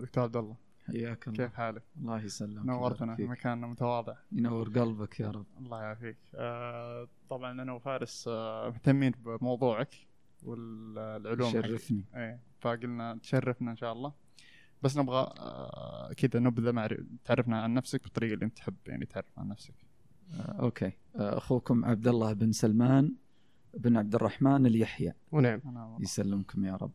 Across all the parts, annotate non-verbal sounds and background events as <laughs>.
دكتور عبد الله حياك الله. كيف حالك؟ الله يسلمك نورتنا في. مكاننا متواضع. ينور قلبك يا رب. الله يعافيك. آه طبعا أنا وفارس آه مهتمين بموضوعك والعلوم. حق- شرفني إيه فقلنا تشرفنا إن شاء الله. بس نبغى آه كذا نبذة تعرفنا عن نفسك بالطريقة اللي أنت تحب يعني تعرف عن نفسك. آه، أوكي. آه، أخوكم عبد الله بن سلمان بن عبد الرحمن اليحيى. ونعم. يسلمكم يا رب.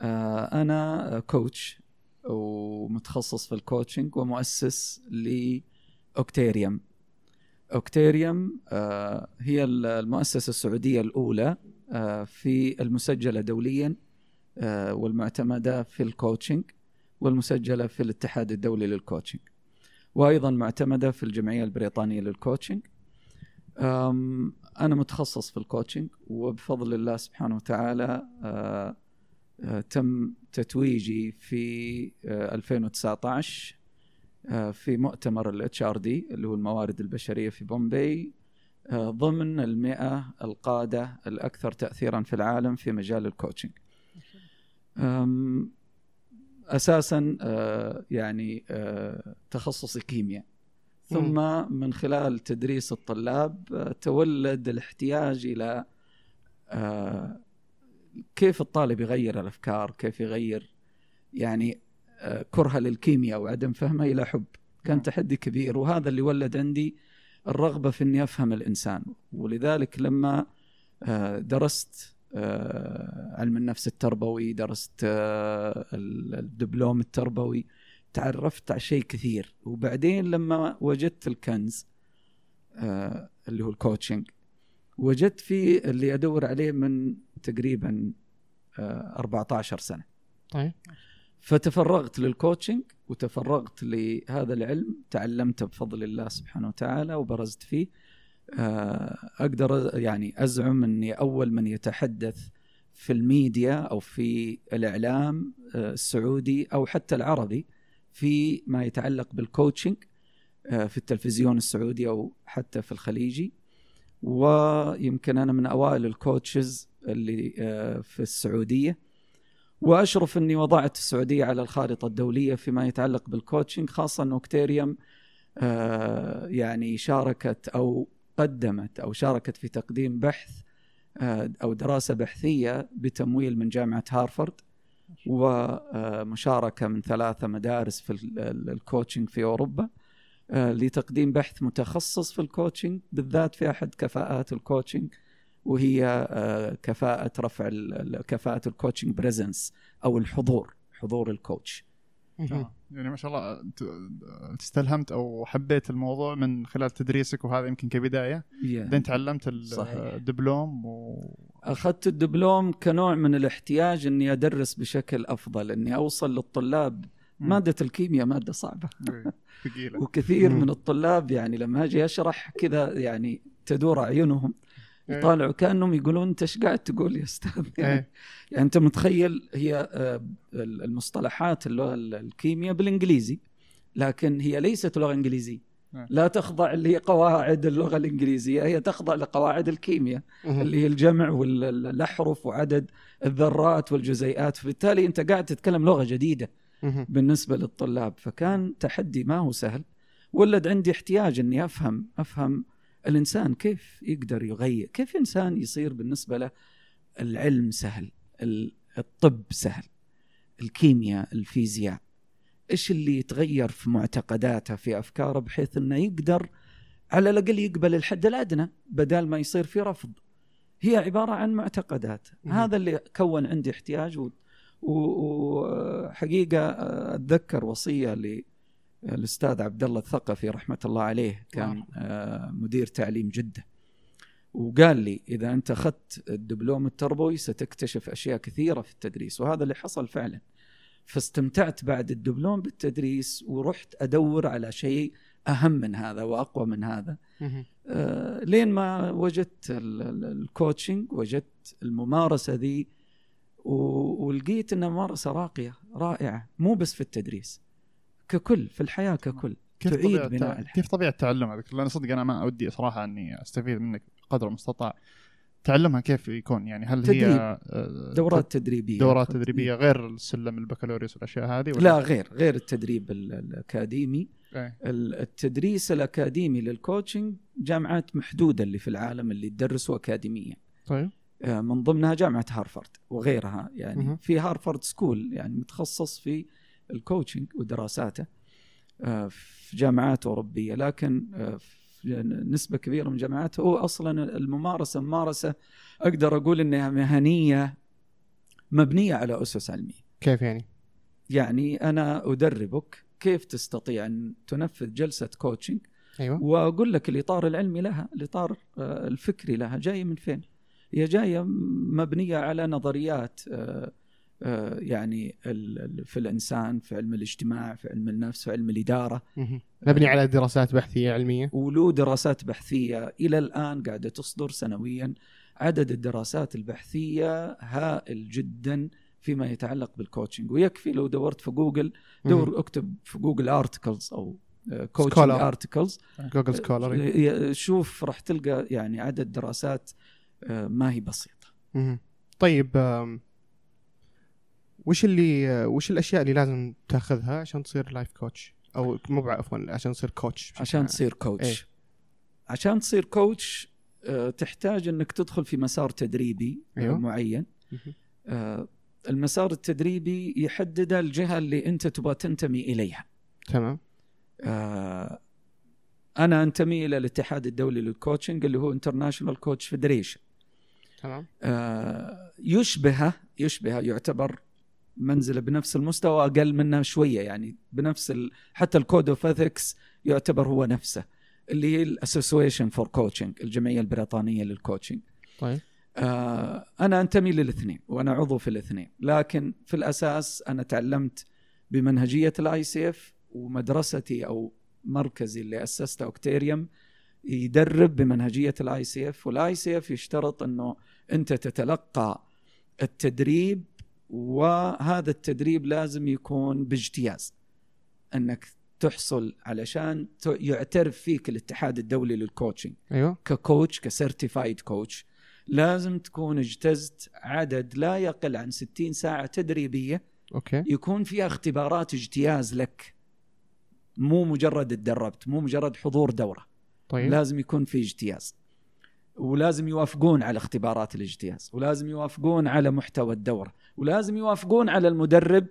آه، أنا coach ومتخصص في ال coaching ومؤسس لأوكتيريوم. أوكتيريوم آه، هي المؤسسة السعودية الأولى آه، في المسجلة دوليا آه، والمعتمدة في ال coaching والمسجلة في الاتحاد الدولي لل coaching وأيضا معتمدة في الجمعية البريطانية لل coaching أم، أنا متخصص في ال coaching وبفضل الله سبحانه وتعالى تم تتويجي في آه، 2019 آه، في مؤتمر ال HRD اللي هو الموارد البشرية في بومبي آه، ضمن المئة القادة الأكثر تأثيرا في العالم في مجال ال coaching أساسا آه، يعني آه، تخصصي كيمياء. ثم من خلال تدريس الطلاب آه، تولد الاحتياج إلى آه، كيف الطالب يغير الأفكار؟ كيف يغير يعني آه، كرهه للكيمياء وعدم فهمه إلى حب؟ كان نعم. تحدي كبير وهذا اللي ولد عندي الرغبة في أني أفهم الإنسان. ولذلك لما آه، درست آه، علم النفس التربوي درست ال- الدبلوم التربوي تعرفت على شيء كثير. وبعدين لما وجدت الكنز اللي هو ال coaching وجدت فيه اللي أدور عليه من تقريبا آه، 14 سنة. طيب. فتفرغت لل coaching وتفرغت لهذا العلم تعلمته بفضل الله سبحانه وتعالى وبرزت فيه. آه، أقدر يعني أزعم إني أول من يتحدث في الميديا أو في الإعلام آه، السعودي أو حتى العربي في ما يتعلق بال coaching آه، في التلفزيون السعودي أو حتى في الخليجي. ويمكن أنا من أوائل ال coaches اللي آه، في السعودية. وأشرف أني وضعت السعودية على الخارطة الدولية فيما يتعلق بال coaching خاصة أن اوكتيريوم آه، يعني شاركت أو قدمت أو شاركت في تقديم بحث آه، أو دراسة بحثية بتمويل من جامعة هارفارد ومشاركه من ثلاثة مدارس في ال- ال- ال coaching في أوروبا لتقديم بحث متخصص في ال coaching بالذات في أحد كفاءات ال coaching وهي آه، كفاءة رفع كفاءة ال coaching presence أو الحضور حضور ال coach آه. يعني ما شاء الله استلهمت أو حبيت الموضوع من خلال تدريسك وهذا يمكن كبداية بعدين تعلمت صحيح. الدبلوم و أخذت الدبلوم كنوع من الاحتياج إني أدرس بشكل أفضل إني أوصل للطلاب مم. مادة الكيمياء مادة صعبة إيه، ثقيلة وكثير مم. من الطلاب يعني لما أجي أشرح كذا يعني تدور اعينهم. يطالعوا كأنهم يقولون أنت إيش قاعد تقول يا أستاذ؟ يعني, إيه. يعني أنت متخيل هي آه، المصطلحات اللغة الكيمياء بالإنجليزي لكن هي ليست لغة إنجليزية. نعم. لا تخضع لقواعد اللغة الإنجليزية هي تخضع لقواعد الكيمياء اللي هي الجمع والاحرف وعدد الذرات والجزيئات. فبالتالي أنت قاعد تتكلم لغة جديدة بالنسبة للطلاب. فكان تحدي ما هو سهل. ولد عندي احتياج إني أفهم أفهم الإنسان كيف يقدر يغير؟ كيف إنسان يصير بالنسبة له العلم سهل ال- الطب سهل الكيمياء الفيزياء؟ إيش اللي يتغير في معتقداته في أفكاره بحيث إنه يقدر على الأقل يقبل الحد الأدنى بدل ما يصير في رفض؟ هي عبارة عن معتقدات. مم. هذا اللي كون عندي احتياج و- و- وحقيقه أتذكر وصية للاستاذ عبد الله الثقفي رحمة الله عليه كان آه، مدير تعليم جدة. وقال لي إذا أنت أخذت الدبلوم التربوي ستكتشف أشياء كثيرة في التدريس وهذا اللي حصل فعلا. فاستمتعت بعد الدبلوم بالتدريس ورحت أدور على شيء أهم من هذا وأقوى من هذا. آه، لين ما وجدت ال- ال- ال coaching وجدت الممارسة ذي ولقيت إنها ممارسة راقية رائعة مو بس في التدريس. ككل في الحياة ككل كيف تعيد بناء الحياة. كيف طبيعة التعلم هذا لأن صدق أنا ما ودي صراحة أني أستفيد منك قدر المستطاع. تعلمها كيف يكون؟ يعني هل تدريب. هي آه، دورات تدريبية. دورات تدريبية غير السلم البكالوريوس والأشياء هذه ولا؟ لا غير غير التدريب ال- الأكاديمي. إيه. ال- التدريس الأكاديمي لل coaching جامعات محدودة اللي في العالم اللي تدرسوا اكاديميا طيب. آه، من ضمنها جامعة هارفارد وغيرها. يعني. في هارفارد school يعني متخصص في ال coaching ودراساته آه، في جامعات أوروبية. لكن آه، في نسبة كبيرة من الجامعات هو أصلا الممارسة ممارسة أقدر أقول إنها مهنية مبنية على أسس علمية. كيف يعني؟ يعني أنا أدربك كيف تستطيع أن تنفذ جلسة كوتشنج أيوه. وأقول لك الإطار العلمي لها الإطار آه، الفكري لها جاي من فين؟ هي جاية مبنية على نظريات يعني ال- ال- في الإنسان في علم الاجتماع في علم النفس في علم الإدارة. مبني على دراسات بحثية علمية؟ وله دراسات بحثية. إلى الآن قاعدة تصدر سنويا عدد الدراسات البحثية هائل جدا فيما يتعلق بال coaching ويكفي لو دورت في جوجل دور اكتب في جوجل articles أو coaching Scholar. articles جوجل Scholar شوف راح تلقى يعني عدد دراسات آه، ما هي بسيطة. طيب وش اللي وش الأشياء اللي لازم تأخذها عشان تصير life coach أو مو عفوا عشان تصير coach عشان؟ تصير coach إيه. عشان تصير coach آه، تحتاج إنك تدخل في مسار تدريبي آه، أيوه. معين. آه، المسار التدريبي يحدد الجهة اللي أنت تبغى تنتمي إليها تمام أنا أنتمي إلى الاتحاد الدولي لل coaching اللي هو International Coach Federation تمام يشبهه يشبهه يعتبر منزلة بنفس المستوى أقل منه شوية يعني بنفس ال... حتى ال code of ethics يعتبر هو نفسه اللي هي ال Association for Coaching الجمعية البريطانية لل coaching طيب. آه، أنا أنتمي للاثنين وأنا عضو في الاثنين لكن في الأساس أنا تعلمت بمنهجية ال ICF ومدرستي أو مركزي اللي أسسته اوكتيريوم يدرب بمنهجية ال ICF وال ICF يشترط إنه أنت تتلقى التدريب وهذا التدريب لازم يكون باجتياز إنك تحصل علشان يعترف فيك الاتحاد الدولي لل coaching أيوه. ك coach ك certified coach لازم تكون اجتزت عدد لا يقل عن 60 ساعة تدريبية. أوكي. يكون فيها اختبارات اجتياز لك. مو مجرد تدربت مو مجرد حضور دورة. طيب. لازم يكون في اجتياز. ولازم يوافقون على اختبارات الاجتياز ولازم يوافقون على محتوى الدورة ولازم يوافقون على المدرب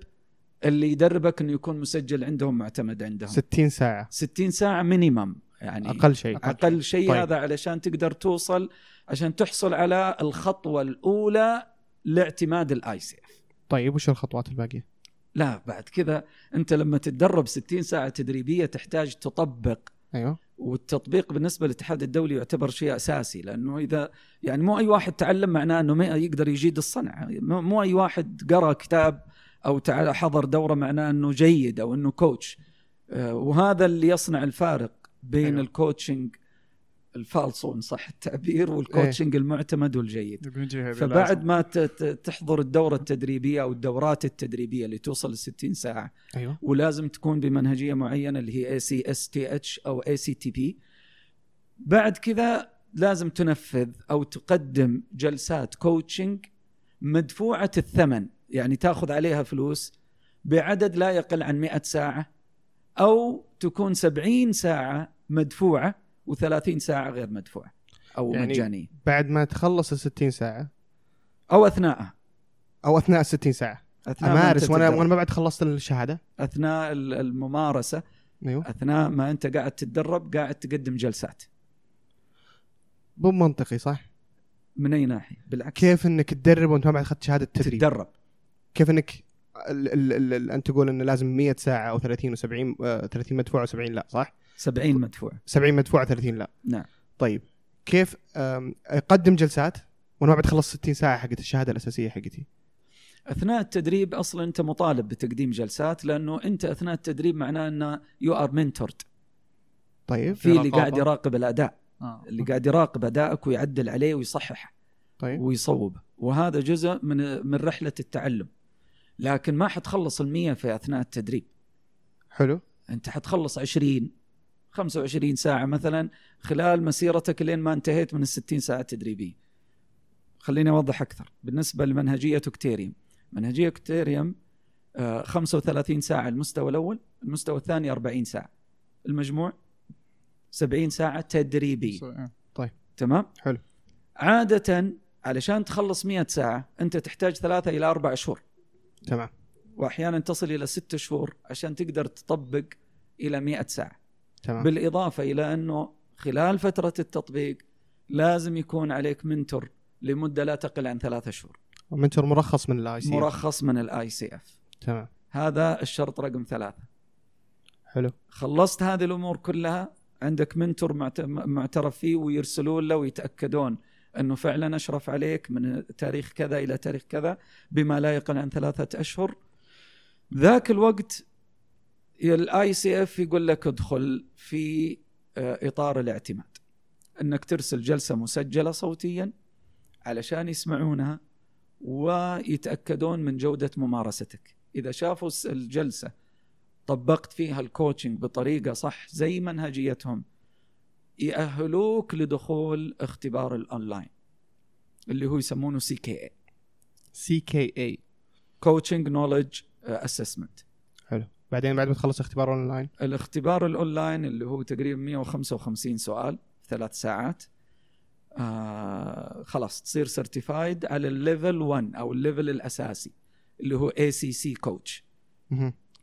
اللي يدربك إنه يكون مسجل عندهم معتمد عندهم. 60 ساعة. 60 ساعة minimum يعني أقل شيء. أقل شيء. طيب. هذا علشان تقدر توصل عشان تحصل على الخطوة الأولى لاعتماد ال ICF طيب وش الخطوات الباقية؟ لا بعد كذا أنت لما تتدرب 60 ساعة تدريبية تحتاج تطبق أيوه. والتطبيق بالنسبة للاتحاد الدولي يعتبر شيء أساسي لأنه إذا يعني مو أي واحد تعلم معناه إنه ما يقدر يجيد الصنعه مو أي واحد قرأ كتاب أو حضر دورة معناه إنه جيد أو إنه coach آه، وهذا اللي يصنع الفارق بين أيوة. ال coaching الفالصو إن صح التعبير وال coaching المعتمد والجيد. فبعد ما تحضر الدورة التدريبية أو الدورات التدريبية اللي توصل ل 60 ساعة أيوه. ولازم تكون بمنهجية معينة اللي هي اي سي اس تي اتش أو اي سي تي بي بعد كذا لازم تنفذ أو تقدم جلسات coaching مدفوعة الثمن يعني تاخذ عليها فلوس بعدد لا يقل عن 100 ساعة أو تكون 70 ساعة مدفوعة و30 ساعة غير مدفوعه أو يعني يعني مجانيه بعد ما تخلص ال 60 ساعة؟ أو اثناءها أو أثناء ال 60 ساعة. أثناء ما أمارس وأنا. وأنا ما بعد خلصت الشهادة؟ أثناء ال- الممارسة. أيوه. أثناء ما أنت قاعد تتدرب قاعد تقدم جلسات. مو منطقي صح؟ من أي ناحية؟ بالعكس. كيف إنك تدرب وأنت ما بعد اخذت شهادة تدريب؟ تتدرب. كيف إنك ال ال ال ال أنت تقول انه لازم 100 ساعة أو 30 و70 آه 30 مدفوعه و70 لا صح؟ 70 مدفوع. 70 مدفوعه 30 لا. نعم. طيب كيف أقدم جلسات؟ وأنا ما بعد خلصت 60 ساعة حقت الشهادة الأساسية حقتي. أثناء التدريب أصلا أنت مطالب بتقديم جلسات لأنه أنت أثناء التدريب معناه أنه you are mentored طيب. في اللي. قاعد يراقب الأداء. آه. اللي قاعد يراقب أدائك ويعدل عليه ويصححه طيب. ويصوبه وهذا جزء من من رحلة التعلم. لكن ما حتخلص المية في أثناء التدريب. حلو. أنت حتخلص 20 25 ساعة مثلا خلال مسيرتك لين ما انتهيت من ال 60 ساعة تدريبيه خليني أوضح أكثر. بالنسبة لمنهجية اوكتيريوم منهجية اوكتيريوم آه، 35 ساعة المستوى الأول المستوى الثاني 40 ساعة. المجموع 70 ساعة تدريبية. إيه. تمام؟ حلو. عادة علشان تخلص 100 ساعة أنت تحتاج ثلاثة إلى أربع شهور. تمام. واحيانا تصل إلى ست شهور عشان تقدر تطبق إلى 100 ساعة. تمام. بالإضافة إلى أنه خلال فترة التطبيق لازم يكون عليك mentor لمدة لا تقل عن ثلاثة شهور. منتور مرخص من الاي سي مرخص من ال ICF تمام. هذا الشرط رقم ثلاثة. حلو. خلصت هذه الأمور كلها عندك mentor معت- معترف فيه ويرسلون له ويتأكدون أنه فعلا أشرف عليك من تاريخ كذا إلى تاريخ كذا بما لا يقل عن ثلاثة أشهر. ذاك الوقت ال ICF يقول لك ادخل في آه، إطار الاعتماد. إنك ترسل جلسة مسجلة صوتيا علشان يسمعونها ويتأكدون من جودة ممارستك. إذا شافوا الجلسة طبقت فيها ال coaching بطريقة صح زي منهجيتهم يأهلوك لدخول اختبار الاونلاين اللي هو يسمونه سي كي اي سي كي اي كوتشنج نولج اسسمنت بعدين بعد ما تخلص اختبار اونلاين الاختبار الاونلاين اللي هو تقريبا 155 سؤال في ثلاث ساعات. آه خلاص تصير certified على ال level 1 أو ال level الأساسي اللي هو ACC coach.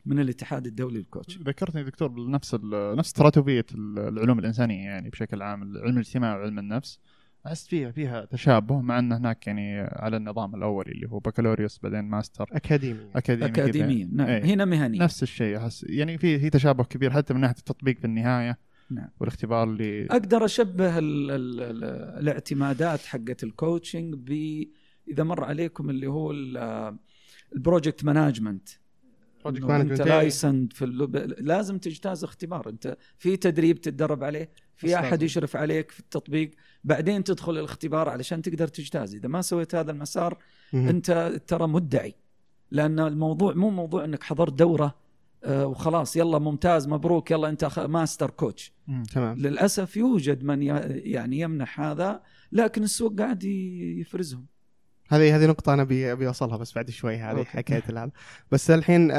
من الاتحاد الدولي لل coach ذكرتني دكتور بنفس ال- نفس استراتيجيه ال- العلوم الإنسانية يعني بشكل عام علم الاجتماع وعلم النفس. أحس فيها فيها تشابه مع إن هناك يعني على النظام الاولي اللي هو بكالوريوس بعدين ماستر أكاديمي أكاديمي كذا. اكاديميا نعم إيه. هنا مهني نفس الشيء أحس يعني في في تشابه كبير حتى من ناحية التطبيق في النهاية نعم. والاختبار اللي أقدر أشبه ال ال ال الاعتمادات حقت ال coaching ب إذا مر عليكم اللي هو ال- ال project management Project إنه management، أنت. licensed في اللب... لازم تجتاز اختبار أنت في تدريب تتدرب عليه في. أحد يشرف عليك في التطبيق بعدين تدخل الاختبار علشان تقدر تجتاز إذا ما سويت هذا المسار. أنت ترى مدعي لأن الموضوع مو موضوع إنك حضرت دورة آه، وخلاص يلا ممتاز مبروك يلا أنت master coach. تمام للأسف يوجد من يعني يمنح هذا لكن السوق قاعد يفرزهم هذه هذه نقطة أنا أبي أبي أوصلها بس بعد شوي هذه. حكاية هذا بس الحين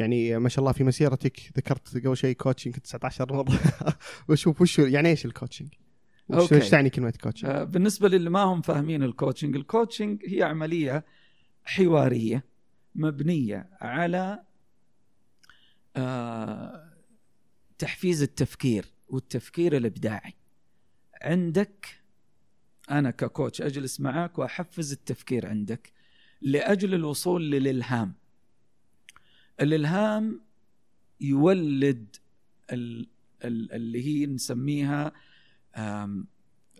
يعني ما شاء الله في مسيرتك ذكرت قبل شيء coaching 19 مرة <laughs> بشوف وش يعني إيش ال coaching؟ إيش تعني كلمة coaching؟ آه، بالنسبة للي ما هم فاهمين ال coaching ال coaching هي عملية حوارية مبنية على آه، تحفيز التفكير والتفكير الإبداعي. عندك أنا ك coach أجلس معك وأحفز التفكير عندك لأجل الوصول للإلهام. الإلهام يولد ال- ال- اللي هي نسميها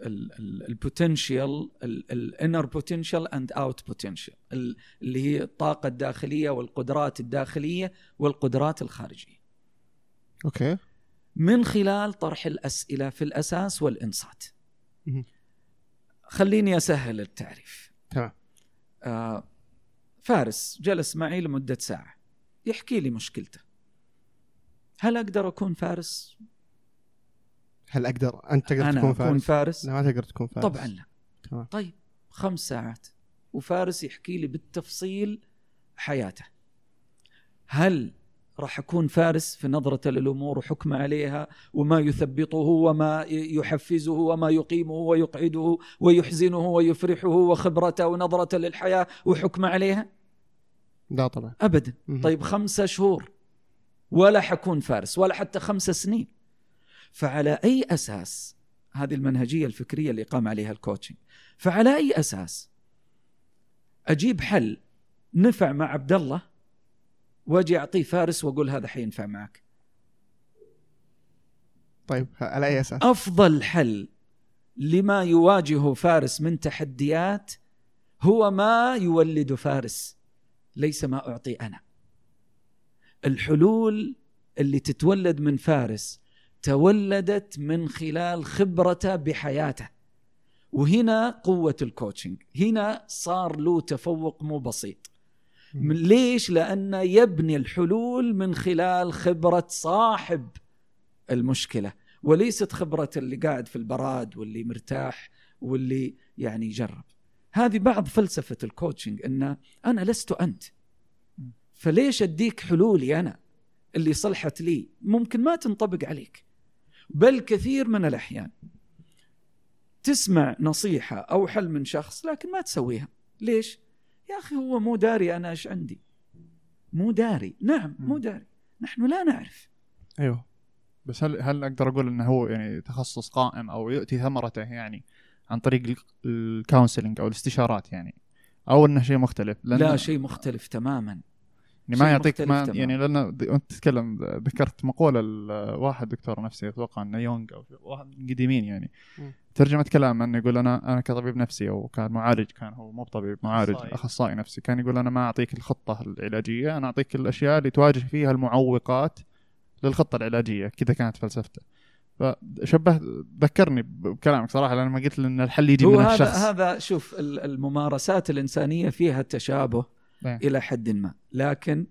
ال potential ال inner potential and out potential اللي هي الطاقة الداخلية والقدرات الداخلية والقدرات الخارجية. أوكي من خلال طرح الأسئلة في الأساس والإنصات. خليني أسهل التعريف. تمام. آه فارس جلس معي لمدة ساعة. يحكي لي مشكلته. هل أقدر أكون فارس؟ هل أقدر انت تقدر أنا تكون فارس؟ فارس؟ لا ما تقدر تكون فارس. طبعا لا. تمام. طيب خمس ساعات. وفارس يحكي لي بالتفصيل حياته. هل راح أكون فارس في نظرته للأمور وحكمه عليها وما يثبطه وما يحفزه وما يقيمه ويقعده ويحزنه ويفرحه وخبرته ونظرته للحياة وحكمه عليها؟ لا طبعا. ابدا. طيب خمسة شهور. ولا حكون فارس ولا حتى خمسة سنين. فعلى أي أساس؟ هذه المنهجية الفكرية اللي قام عليها الكوتشنج فعلى أي أساس؟ أجيب حل نفع مع عبد الله وأجي أعطيه فارس وأقول هذا حينفع معك. طيب على أي أساس؟ أفضل حل لما يواجهه فارس من تحديات هو ما يولد فارس ليس ما أعطي أنا. الحلول اللي تتولد من فارس تولدت من خلال خبرته بحياته. وهنا قوة ال coaching. هنا صار له تفوق مو بسيط. ليش؟ لأنه يبني الحلول من خلال خبرة صاحب المشكلة. وليست خبرة اللي قاعد في البراد واللي مرتاح واللي يعني يجرب. هذه بعض فلسفة ال coaching إن أنا لست أنت. فليش أديك حلولي أنا اللي صلحت لي؟ ممكن ما تنطبق عليك. بل كثير من الأحيان. تسمع نصيحة أو حل من شخص لكن ما تسويها. ليش؟ يا أخي هو مو داري أنا إيش عندي؟ مو داري. نعم مو داري. نحن لا نعرف. أيوه. بس هل هل أقدر أقول إنه هو يعني تخصص قائم أو يؤتي ثمرته يعني عن طريق الكونسلنج أو الإستشارات يعني؟ أو إنه شيء مختلف؟ لأن لا شيء مختلف تماما. يعني ما يعطيك ما يعني لأن انت تتكلم ذكرت مقولة لواحد دكتور نفسي أتوقع إنه يونغ أو واحد من قديمين يعني. م. ترجمة كلام انه يقول أنا أنا كطبيب نفسي أو كان معالج كان هو مو طبيب معالج أخصائي. اخصائي نفسي كان يقول أنا ما أعطيك الخطة العلاجية أنا أعطيك الأشياء اللي تواجه فيها المعوقات للخطة العلاجية كذا كانت فلسفته. فشبه ذكرني بكلامك صراحة لأن ما قلت إن الحل يجي من هذا الشخص. هذا شوف الممارسات الإنسانية فيها تشابه بيه. إلى حد ما. لكن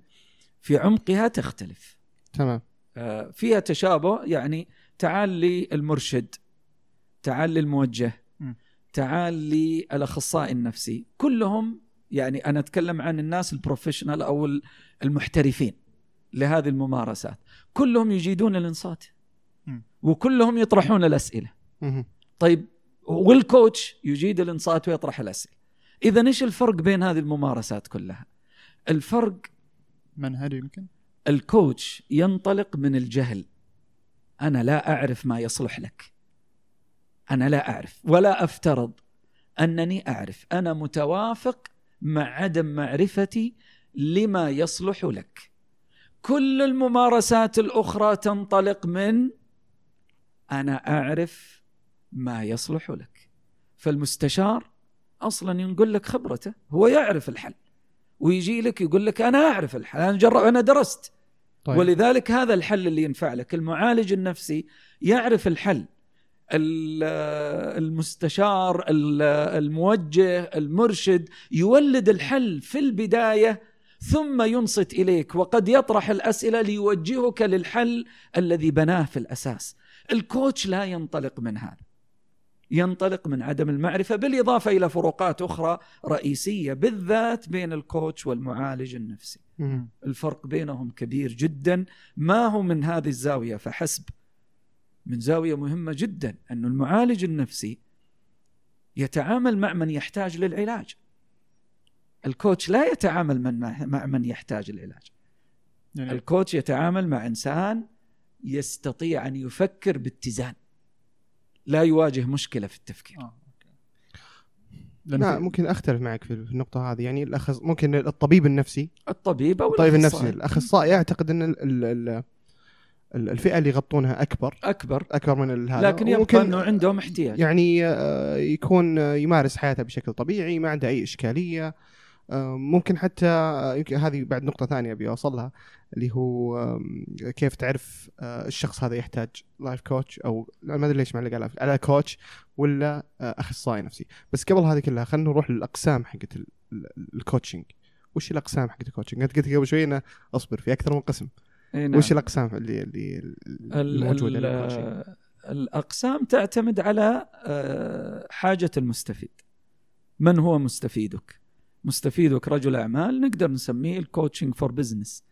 في عمقها تختلف. تمام. آه فيها تشابه يعني تعال لي المرشد تعال لي الموجه تعال لي الأخصائي النفسي. كلهم يعني أنا أتكلم عن الناس البروفيشنال أو المحترفين لهذه الممارسات. كلهم يجيدون الإنصات. وكلهم يطرحون الأسئلة. طيب والكوتش يجيد الإنصات ويطرح الأسئلة. إذا إيش الفرق بين هذه الممارسات كلها؟ الفرق منهج يمكن. الكوتش ينطلق من الجهل. أنا لا أعرف ما يصلح لك. أنا لا أعرف ولا أفترض أنني أعرف. أنا متوافق مع عدم معرفتي لما يصلح لك. كل الممارسات الأخرى تنطلق من أنا أعرف ما يصلح لك. فالمستشار أصلا ينقل لك خبرته هو يعرف الحل. ويجي لك يقول لك أنا أعرف الحل أنا جرب أنا درست. طيب. ولذلك هذا الحل اللي ينفع لك. المعالج النفسي يعرف الحل. المستشار الموجه المرشد يولد الحل في البداية ثم ينصت إليك وقد يطرح الأسئلة ليوجهك للحل الذي بناه في الأساس. الكوتش لا ينطلق من هذا. ينطلق من عدم المعرفة بالإضافة إلى فروقات أخرى رئيسية بالذات بين الكوتش والمعالج النفسي. الفرق بينهم كبير جدا. ما هو من هذه الزاوية؟ فحسب. من زاوية مهمة جدا أن المعالج النفسي يتعامل مع من يحتاج للعلاج. الكوتش لا يتعامل من مع من يحتاج العلاج يعني الكوتش يتعامل مع إنسان يستطيع أن يفكر باتزان. لا يواجه مشكلة في التفكير. آه. لا ممكن أختلف معك في النقطة هذه. يعني الأخص ممكن الطبيب النفسي. الطبيب أو الطبيب النفسي. الأخصائي. اعتقد إن ال ال الفئة اللي يغطونها أكبر. أكبر. أكبر من هذا. لكن يبقى إنه عندهم احتياج. يعني آه، يكون يمارس حياته بشكل طبيعي ما عنده أي إشكالية. ممكن حتى يمكن هذه بعد نقطة ثانية أبي أوصلها. اللي هو كيف تعرف آه، الشخص هذا يحتاج life coach أو ما أدري ليش معلق على على coach ولا آه، أخصائي نفسي. بس قبل هذه كلها خلينا نروح للأقسام حقت ال coaching وش الأقسام حقت ال coaching؟ أنت قلت قبل شوي أنه أصلا في أكثر من قسم. نعم. وش الأقسام اللي اللي الموجودة الأقسام تعتمد على آه، حاجة المستفيد. من هو مستفيدك؟ مستفيدك رجل أعمال نقدر نسميه ال coaching for business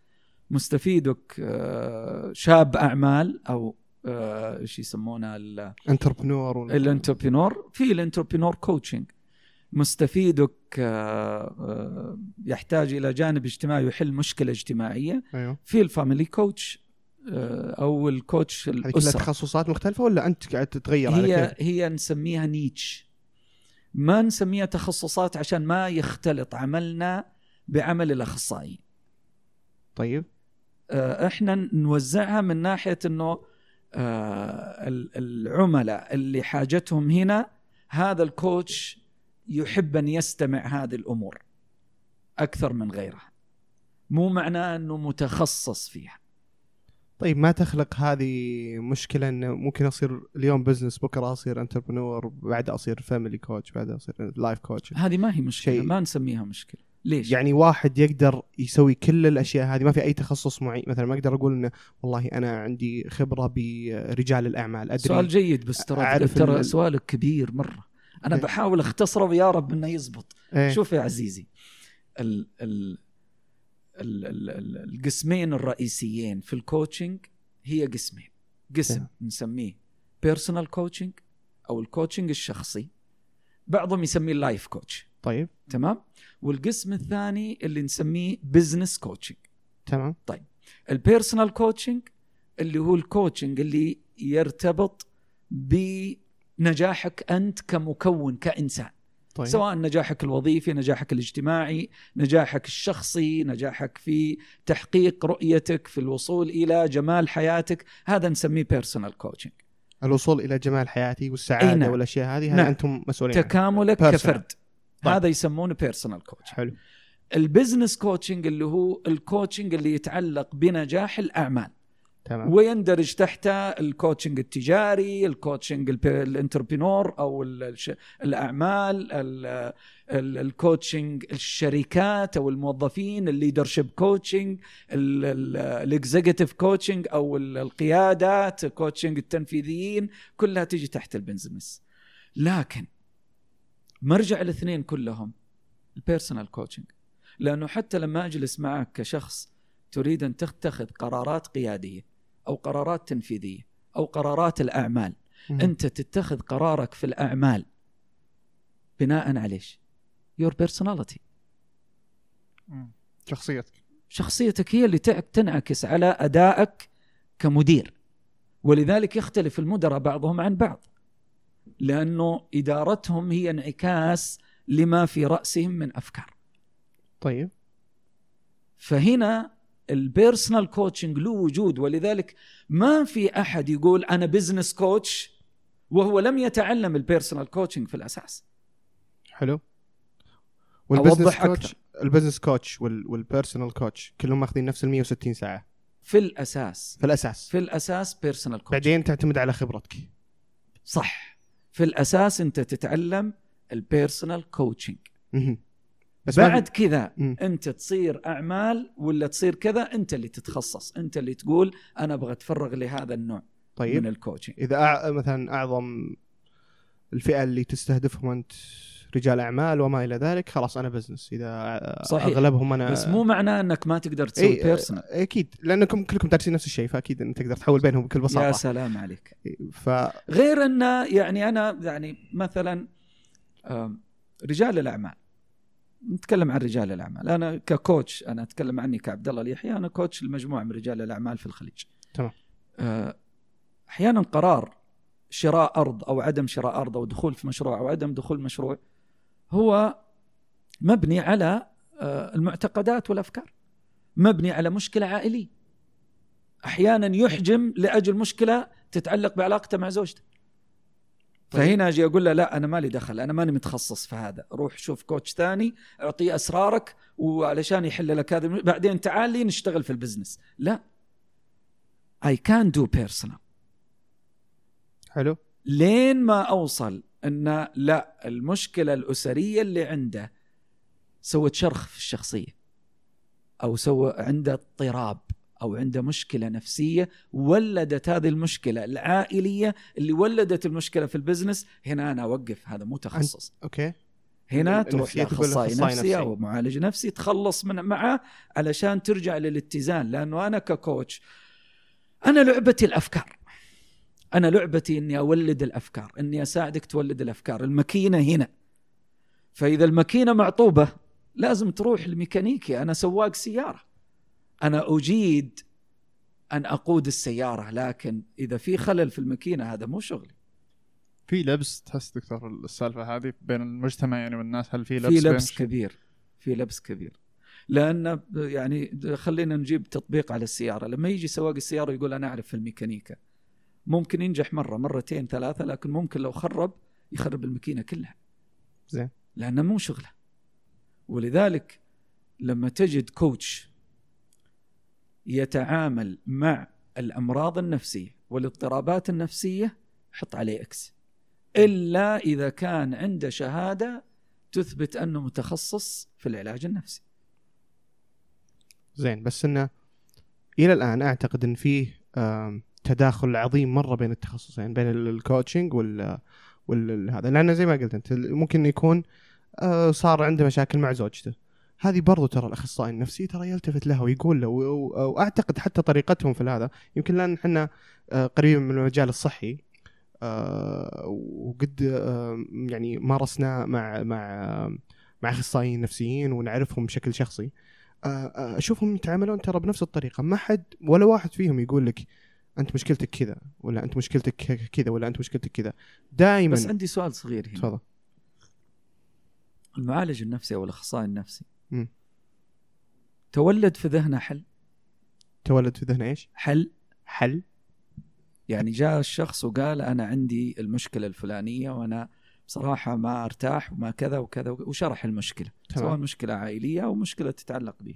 مستفيدك آه، شاب أعمال أو آه، إيش يسمونه ال entrepreneur ال entrepreneur في ال entrepreneur coaching مستفيدك آه، يحتاج إلى جانب اجتماعي يحل مشكلة اجتماعية. أيوه. في ال family coach أو الكوتش الأسرة. هذه تخصصات مختلفة ولا أنت قاعد تتغير هي على كيف؟ هي نسميها نيتش ما نسميها تخصصات عشان ما يختلط عملنا بعمل الاخصائي طيب. إحنا نوزعها من ناحية إنه آه، العملاء اللي حاجتهم هنا هذا الكوتش يحب أن يستمع هذه الأمور أكثر من غيرها. مو معناه إنه متخصص فيها. طيب ما تخلق هذه مشكلة إنه ممكن أصير اليوم business بكرة أصير entrepreneur بعد أصير family coach بعد أصير life coach هذه ما هي مشكلة شيء ما نسميها مشكلة. ليش؟ يعني واحد يقدر يسوي كل الأشياء هذه ما في أي تخصص معين مثلا ما أقدر أقول إنه والله أنا عندي خبرة برجال الأعمال أدري سؤال جيد بس ترى ترى سؤالك كبير مرة أنا إيه. بحاول اختصره ويا رب إنه يزبط إيه. شوف يا عزيزي ال ال ال ال ال القسمين الرئيسيين في ال coaching هي قسمين قسم تمام. نسميه personal coaching أو ال coaching الشخصي بعضهم يسميه ال life coach طيب. تمام؟ والقسم الثاني اللي نسميه business coaching تمام. ال personal coaching اللي هو ال coaching اللي يرتبط بنجاحك أنت كمكون كإنسان. طيب. سواء نجاحك الوظيفي نجاحك الاجتماعي نجاحك الشخصي نجاحك في تحقيق رؤيتك في الوصول إلى جمال حياتك هذا نسميه personal coaching الوصول إلى جمال حياتي والسعادة نعم. والأشياء هذه هذه نعم. أنتم مسؤولين عنها. تكاملك Personal. كفرد. طيب. هذا يسمونه personal coaching حلو. ال business coaching اللي هو ال coaching اللي يتعلق بنجاح الأعمال. تمام. ويندرج تحته ال coaching التجاري ال coaching ال entrepreneur أو الأعمال ال- ال- ال coaching الشركات أو الموظفين ال leadership coaching ال executive coaching أو ال- القيادات coaching التنفيذيين كلها تيجي تحت ال business لكن مرجع الاثنين كلهم ال personal coaching لأنه حتى لما أجلس معك كشخص تريد أن تتخذ قرارات قيادية أو قرارات تنفيذية أو قرارات الأعمال مم. أنت تتخذ قرارك في الأعمال بناء على إيش؟ your personality. شخصيتك شخصيتك هي اللي تنعكس على أدائك كمدير ولذلك يختلف المدراء بعضهم عن بعض لأنه إدارتهم هي انعكاس لما في رأسهم من أفكار. طيب. فهنا ال personal coaching له وجود ولذلك ما في أحد يقول أنا business coach وهو لم يتعلم ال personal coaching في الأساس. حلو. وال business coach. ال business coach وال- وال personal coach كلهم ماخذين نفس ال 160 ساعة. في الأساس. في الأساس. في الأساس personal coach بعدين تعتمد على خبرتك. صح. في الأساس أنت تتعلم ال personal coaching. بس بعد كذا. أنت تصير أعمال ولا تصير كذا أنت اللي تتخصص أنت اللي تقول أنا أبغى أتفرغ لهذا النوع من طيب ال coaching إذا أع... مثلا أعظم الفئة اللي تستهدفهم أنت رجال أعمال وما إلى ذلك خلاص أنا business إذا صحيح. أغلبهم أنا بس مو معناه إنك ما تقدر تسوي اي بيرسونال أكيد. لأنكم كلكم دارسين نفس الشيء فأكيد انك تقدر تحول بينهم بكل يا بساطه سلام عليك. ف غير انه يعني أنا يعني مثلا رجال الأعمال. نتكلم عن رجال الأعمال. أنا ككوتش أنا أتكلم عني كعبد الله اليحيى أنا كوتش لمجموعه من رجال الأعمال في الخليج. تمام. آه، أحيانا قرار شراء أرض أو عدم شراء أرض أو دخول في مشروع أو عدم دخول مشروع هو مبني على آه، المعتقدات والأفكار. مبني على مشكلة عائلية. أحيانا يحجم لأجل مشكلة تتعلق بعلاقته مع زوجته. طيب. فهنا أجي أقول له لا أنا مالي دخل أنا ماني متخصص في هذا. روح شوف coach ثاني أعطيه أسرارك وعلشان يحل لك هذا. بعدين تعال لي نشتغل في ال business. لا. I can do personal. حلو. لين ما أوصل إن لا المشكلة الأسرية اللي عنده سوت شرخ في الشخصية أو سوى عنده اضطراب أو عنده مشكلة نفسية ولدت هذه المشكلة العائلية اللي ولدت المشكلة في ال business. هنا أنا أوقف هذا مو تخصص. okay. هنا تروح لأخصائي نفسي نفسي. أو معالج نفسي تخلص من معه علشان ترجع للاتزان لأنه أنا ك coach أنا لعبتي الأفكار. أنا لعبتي إني أولد الأفكار إني أساعدك تولد الأفكار. الماكينة هنا. فإذا الماكينة معطوبة لازم تروح لميكانيكي. أنا سواق سيارة. أنا أجيد أن أقود السيارة لكن إذا في خلل في الماكينة هذا مو شغلي. في لبس تحس دكتور السالفة هذه بين المجتمع يعني والناس هل في لبس في لبس كبير. في لبس كبير. لأن يعني خلينا نجيب تطبيق على السيارة. لما يجي سواق السيارة يقول أنا أعرف في الميكانيكا. ممكن ينجح مرة مرتين ثلاثة لكن ممكن لو خرب يخرب الماكينة كلها. زين. لأنه مو شغلة. ولذلك لما تجد كوتش يتعامل مع الأمراض النفسية والاضطرابات النفسية حط عليه إكس إلا إذا كان عنده شهادة تثبت أنه متخصص في العلاج النفسي. زين بس إنه إلى الآن أعتقد إن فيه تداخل عظيم مرة بين التخصصين بين ال- الكوتشنج وال ولا هذا. لأن زي ما قلت أنت ممكن يكون آه، صار عنده مشاكل مع زوجته. هذه برضو ترى الاخصائي النفسي ترى يلتفت لها ويقول له واعتقد حتى طريقتهم في هذا يمكن لأن إحنا آه، قريبين من المجال الصحي آه، وقد يعني مارسنا مع مع مع أخصائيين نفسيين ونعرفهم بشكل شخصي. أشوفهم يتعاملون ترى بنفس الطريقة. ما حد ولا واحد فيهم يقول لك أنت مشكلتك كذا ولا أنت مشكلتك كذا ولا أنت مشكلتك كذا. دائما بس عندي سؤال صغير هنا. تفضل. المعالج النفسي أو الأخصائي النفسي. مم. تولد في ذهنه حل؟ تولد في ذهنه إيش؟ حل؟ حل. يعني جاء الشخص وقال أنا عندي المشكلة الفلانية وأنا بصراحة ما أرتاح وما كذا وكذا وشرح المشكلة. سواء تمام مشكلة عائلية أو مشكلة تتعلق به.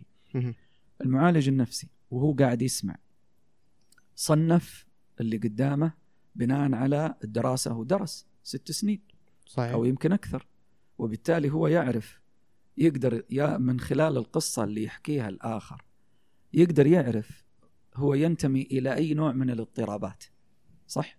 المعالج النفسي وهو قاعد يسمع. صنف اللي قدامه بناء على الدراسة. هو درس ست سنين صحيح. أو يمكن أكثر وبالتالي هو يعرف يقدر يا من خلال القصة اللي يحكيها الآخر يقدر يعرف هو ينتمي إلى أي نوع من الاضطرابات. صح؟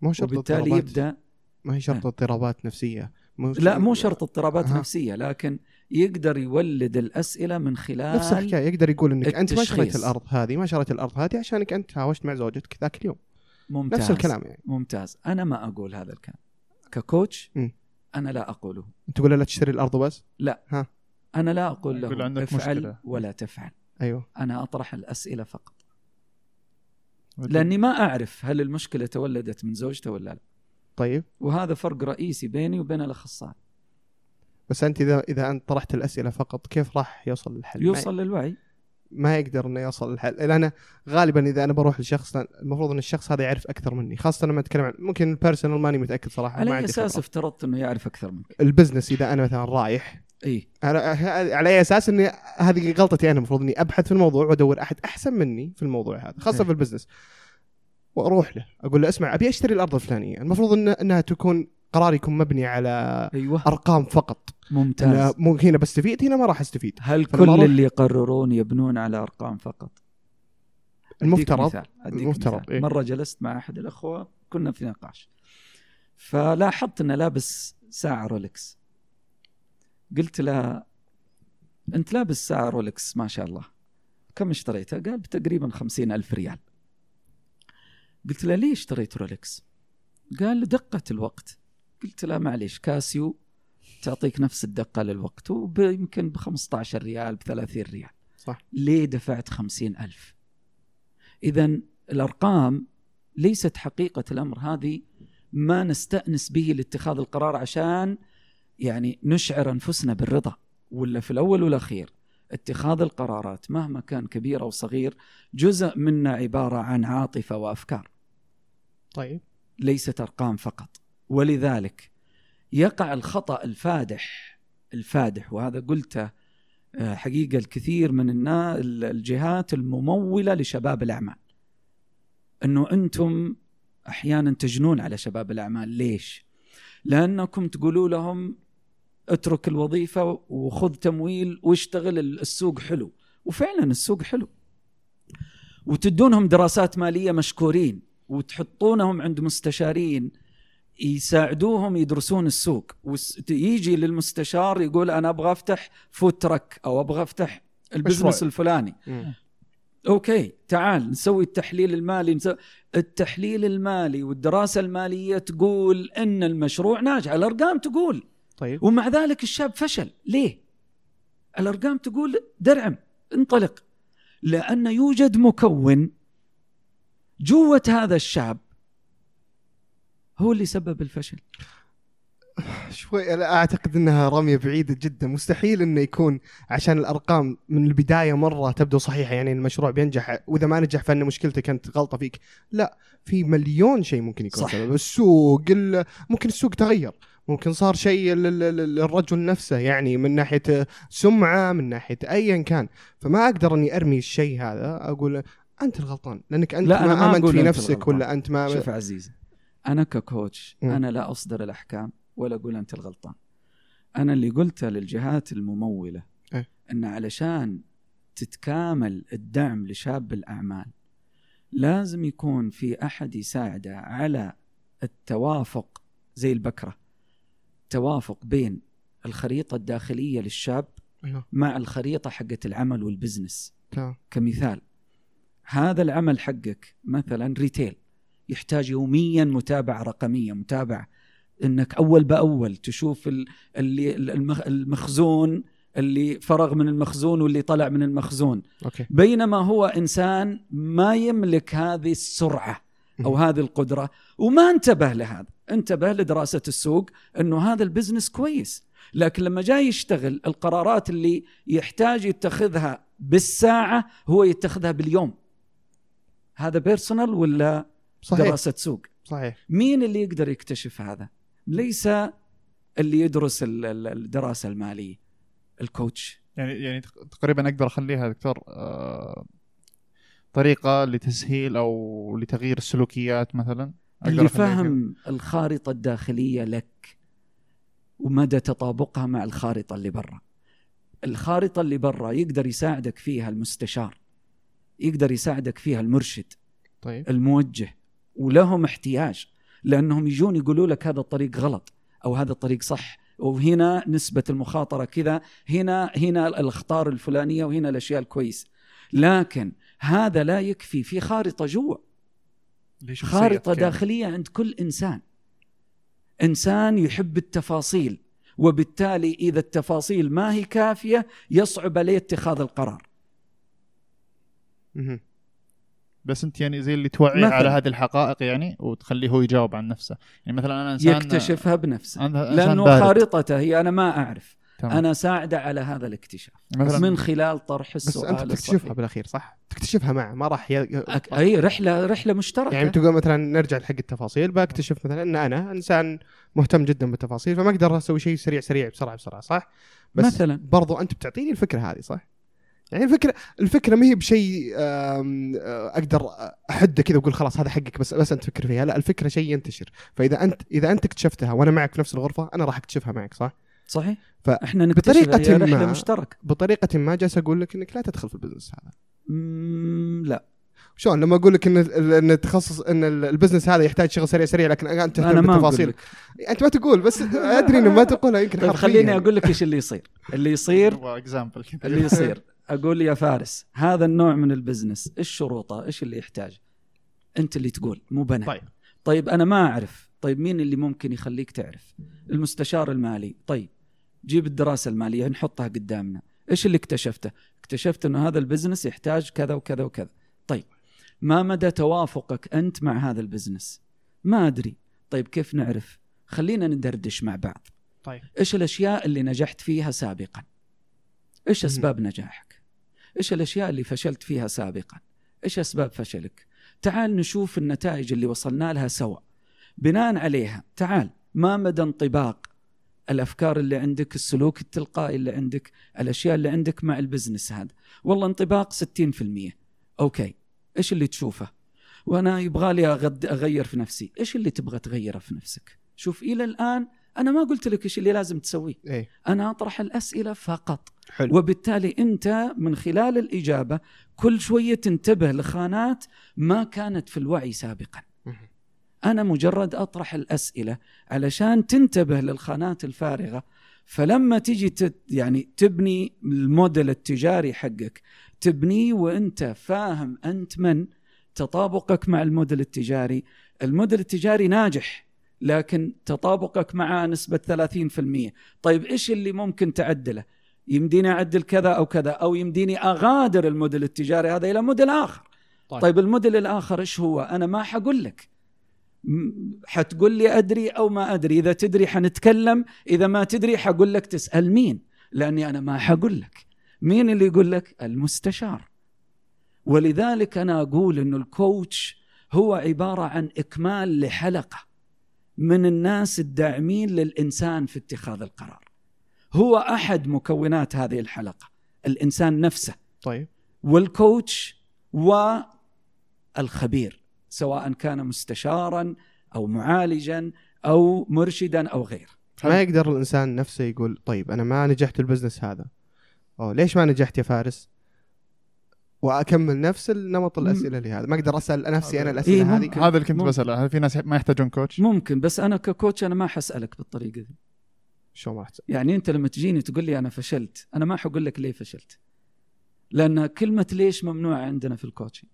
مو شرط وبالتالي اضطرابات يبدأ ما هي شرط اضطرابات نفسية. مو لا مو شرط اضطرابات أها. نفسية لكن يقدر يولد الأسئلة من خلال نفس الحكاية يقدر يقول إنك أنت ما شريت التشخيص. الأرض هذه ما شريت الأرض هذه عشانك أنت تهاوشت مع زوجتك ذاك اليوم. ممتاز. نفس الكلام يعني. ممتاز. أنا ما أقول هذا الكلام. ككوتش مم. أنا لا أقوله. تقول له لا تشتري الأرض بس أنا لا أقول له عندك افعل مشكلة. ولا تفعل. أيوه. أنا أطرح الأسئلة فقط. لأني ما أعرف هل المشكلة تولدت من زوجته ولا لا. طيب. وهذا فرق رئيسي بيني وبين الأخصائي. بس أنت اذا إذا أنت طرحت الأسئلة فقط كيف راح يوصل للحل؟ يوصل للوعي. ما, يقدر إنه يوصل للحل لأن غالبا إذا أنا بروح لشخص المفروض إن الشخص هذا يعرف أكثر مني خاصة لما أتكلم عن ممكن ال personal ماني متأكد صراحة على أي أساس. افترضت إنه يعرف أكثر منك؟ ال business إذا أنا مثلا رايح إي. على أي أساس إني هذه غلطتي أنا المفروض إني أبحث في الموضوع وأدور أحد أحسن مني في الموضوع هذا خاصة إيه. في ال business. وأروح له أقول له اسمع أبي أشتري الأرض الفلانية المفروض إن إنها تكون قرار يكون مبني على أيوه. أرقام فقط. ممتاز مو هنا بستفيد هنا ما راح استفيد هل كل اللي يقررون يبنون على أرقام فقط المفترض مثال. أديك المفترض، مثال. إيه. مرة جلست مع أحد الأخوة كنا في نقاش فلاحظت إنه لابس ساعة رولكس قلت له أنت لابس ساعة رولكس ما شاء الله كم اشتريتها؟ قال بتقريبا خمسين ألف ريال قلت له ليه اشتريت رولكس؟ قال دقة الوقت قلت له معليش كاسيو تعطيك نفس الدقة للوقت ويمكن ب 15 ريال ب 30 ريال. صح. ليه دفعت خمسين ألف؟ إذا الأرقام ليست حقيقة الأمر هذه ما نستأنس به لاتخاذ القرار عشان يعني نشعر أنفسنا بالرضا ولا في الأول والأخير اتخاذ القرارات مهما كان كبير أو صغير جزء منا عبارة عن عاطفة وأفكار. طيب. ليست أرقام فقط. ولذلك يقع الخطأ الفادح الفادح وهذا قلته آه، حقيقة الكثير من النا الجهات الممولة لشباب الأعمال. إنه أنتم أحيانا تجنون على شباب الأعمال. ليش؟ لأنكم تقولوا لهم اترك الوظيفة وخذ تمويل واشتغل السوق حلو. وفعلا السوق حلو. وتدونهم دراسات مالية مشكورين وتحطونهم عند مستشارين. يساعدوهم يدرسون السوق. ويجي للمستشار يقول أنا أبغى أفتح food truck أو أبغى أفتح ال business. الفلاني. مم. okay تعال نسوي التحليل المالي نسوي التحليل المالي والدراسة المالية تقول إن المشروع ناجح. الأرقام تقول. طيب. ومع ذلك الشاب فشل. ليه؟ الأرقام تقول درعم انطلق. لأن يوجد مكون جوة هذا الشاب هو اللي سبب الفشل. شوي أنا أعتقد إنها رمية بعيدة جدا. مستحيل إنه يكون عشان الأرقام من البداية مرة تبدو صحيحة يعني المشروع بينجح وإذا ما نجح فإن مشكلته كانت غلطة فيك. لا في مليون شيء ممكن يكون صح. سبب. السوق ال- ممكن السوق تغير. ممكن صار شيء لل- لل- للرجل نفسه يعني من ناحية سمعة من ناحية ايا كان. فما أقدر إني أرمي الشيء هذا أقول أنت الغلطان لأنك أنت لا، ما ما آمنت في نفسك. ولا أنت ما شوف عزيزي أنا ككوتش مم. أنا لا أصدر الأحكام ولا أقول أنت الغلطان. أنا اللي قلته للجهات الممولة إيه. إن علشان تتكامل الدعم لشاب الأعمال لازم يكون في أحد يساعده على التوافق زي البكرة. توافق بين الخريطة الداخلية للشاب أيوه. مع الخريطة حقت العمل وال business. كمثال هذا العمل حقك مثلا retail يحتاج يوميا متابعة رقمية متابعة إنك أول بأول تشوف ال- اللي المخ- المخزون اللي فرغ من المخزون واللي طلع من المخزون. okay. بينما هو إنسان ما يملك هذه السرعة أو هذه القدرة وما انتبه لهذا. انتبه لدراسة السوق إنه هذا ال business كويس. لكن لما جاي يشتغل القرارات اللي يحتاج يتخذها بالساعة هو يتخذها باليوم. هذا personal ولا صحيح. دراسة سوق. صحيح. مين اللي يقدر يكتشف هذا؟ ليس اللي يدرس ال- ال- الدراسة المالية الكوتش. يعني يعني تق- تقريبا أقدر أخليها دكتور آه، طريقة لتسهيل أو لتغيير السلوكيات مثلا؟ اللي. فهم الخارطة الداخلية لك ومدى تطابقها مع الخارطة اللي برا. الخارطة اللي برا يقدر يساعدك فيها المستشار يقدر يساعدك فيها المرشد طيب. الموجه. ولهم احتياج لأنهم يجون يقولوا لك هذا الطريق غلط أو هذا الطريق صح. وهنا نسبة المخاطرة كذا هنا هنا الأخطار الفلانية وهنا الأشياء الكويسة لكن هذا لا يكفي في خارطة جوا. يعني. داخلية عند كل إنسان. إنسان يحب التفاصيل وبالتالي إذا التفاصيل ما هي كافية يصعب عليه اتخاذ القرار. بس انت يعني زي اللي توعيه. على هذه الحقائق يعني وتخليه هو يجاوب عن نفسه يعني مثلا أنا انسان يكتشفها بنفسه أنا إنسان لأنه بارد. خارطته هي أنا ما أعرف تمام. أنا ساعدة على هذا الاكتشاف مثلا من خلال طرح بس السؤال أنت بتكتشفها الصحيح. بالأخير صح؟ تكتشفها معه ما راح ي... أك- أي رحلة رحلة مشتركة يعني تقول مثلا نرجع لحق التفاصيل بكتشف مثلا إن أنا إنسان مهتم جدا بالتفاصيل فما أقدر أسوي شيء سريع سريع بسرعة بسرعة صح؟ بس مثلا برضو أنت بتعطيني الفكرة هذه صح؟ يعني الفكرة الفكرة ما هي بشيء آه، أقدر أحده كذا وأقول خلاص هذا حقك بس بس أنت تفكر فيها. لا الفكرة شيء ينتشر. فإذا انت إذا أنت اكتشفتها وأنا معك في نفس الغرفة أنا راح أكتشفها معك صح؟ صحيح. ف- إحنا نكتشف بطريقة هي رحلة ما- مشتركة بطريقة ما جالس أقول لك إنك لا تدخل في ال business هذا. لا. شلون؟ لما أقول لك إن إن التخصص إن ال business هذا يحتاج شغل سريع سريع لكن أنت تهتم بالتفاصيل. أنت ما تقول بس أدري إنه ما تقولها يمكن طيب حرفياً. خليني أقول لك إيش اللي يصير. اللي يصير <laughs> اللي يصير. أقول يا فارس هذا النوع من ال business إيش شروطه؟ إيش اللي يحتاج أنت اللي تقول مو بنا. طيب. طيب أنا ما أعرف. طيب مين اللي ممكن يخليك تعرف؟ المستشار المالي. طيب جيب الدراسة المالية نحطها قدامنا. إيش اللي اكتشفته؟ اكتشفت إنه هذا ال business يحتاج كذا وكذا وكذا. طيب ما مدى توافقك أنت مع هذا ال business؟ ما أدري. طيب كيف نعرف؟ خلينا ندردش مع بعض. طيب. إيش الأشياء اللي نجحت فيها سابقا؟ إيش. أسباب نجاحك؟ إيش الأشياء اللي فشلت فيها سابقا؟ إيش أسباب فشلك؟ تعال نشوف النتائج اللي وصلنا لها سوا. بناء عليها تعال ما مدى انطباق الأفكار اللي عندك السلوك التلقائي اللي عندك الأشياء اللي عندك مع البزنس هذا؟ والله انطباق 60% أوكي إيش اللي تشوفه؟ وأنا يبغى لي أغد- أغير في نفسي. إيش اللي تبغى تغيره في نفسك؟ شوف إلى الآن أنا ما قلت لك إيش اللي لازم تسويه. إيه. أنا أطرح الأسئلة فقط. حلو. وبالتالي أنت من خلال الإجابة كل شوية تنتبه لخانات ما كانت في الوعي سابقا. أنا مجرد أطرح الأسئلة علشان تنتبه للخانات الفارغة. فلما تيجي تت يعني تبني الموديل التجاري حقك تبنيه وأنت فاهم أنت من تطابقك مع الموديل التجاري. الموديل التجاري ناجح. لكن تطابقك معه نسبة 30% طيب إيش اللي ممكن تعدله؟ يمديني أعدل كذا أو كذا أو يمديني أغادر الموديل التجاري هذا إلى موديل آخر. طيب. طيب, الموديل الآخر إيش هو؟ أنا ما حقول لك. حتقول لي أدري أو ما أدري. إذا تدري حنتكلم إذا ما تدري حقول لك تسأل مين لأني أنا ما حقول لك. مين اللي يقول لك؟ المستشار. ولذلك أنا أقول أنه الكوتش هو عبارة عن إكمال لحلقة. من الناس الداعمين للإنسان في اتخاذ القرار. هو أحد مكونات هذه الحلقة الإنسان نفسه. طيب. والكوتش والخبير سواء كان مستشارا أو معالجا أو مرشدا أو غيره ما يقدر الإنسان نفسه يقول طيب أنا ما نجحت ال business هذا. أو ليش ما نجحت يا فارس؟ وأكمل نفس النمط الأسئلة اللي هذا ما أقدر أسأل نفسي أنا إيه، الأسئلة هذه ممكن. هذا اللي كنت. بسأله هل في ناس ما يحتاجون coach؟ ممكن بس أنا ك coach أنا ما حسألك بالطريقة دي شو ما راح تسأل؟ يعني أنت لما تجيني تقول لي أنا فشلت أنا ما حقول لك ليه فشلت لأن كلمة ليش ممنوعة عندنا في ال coaching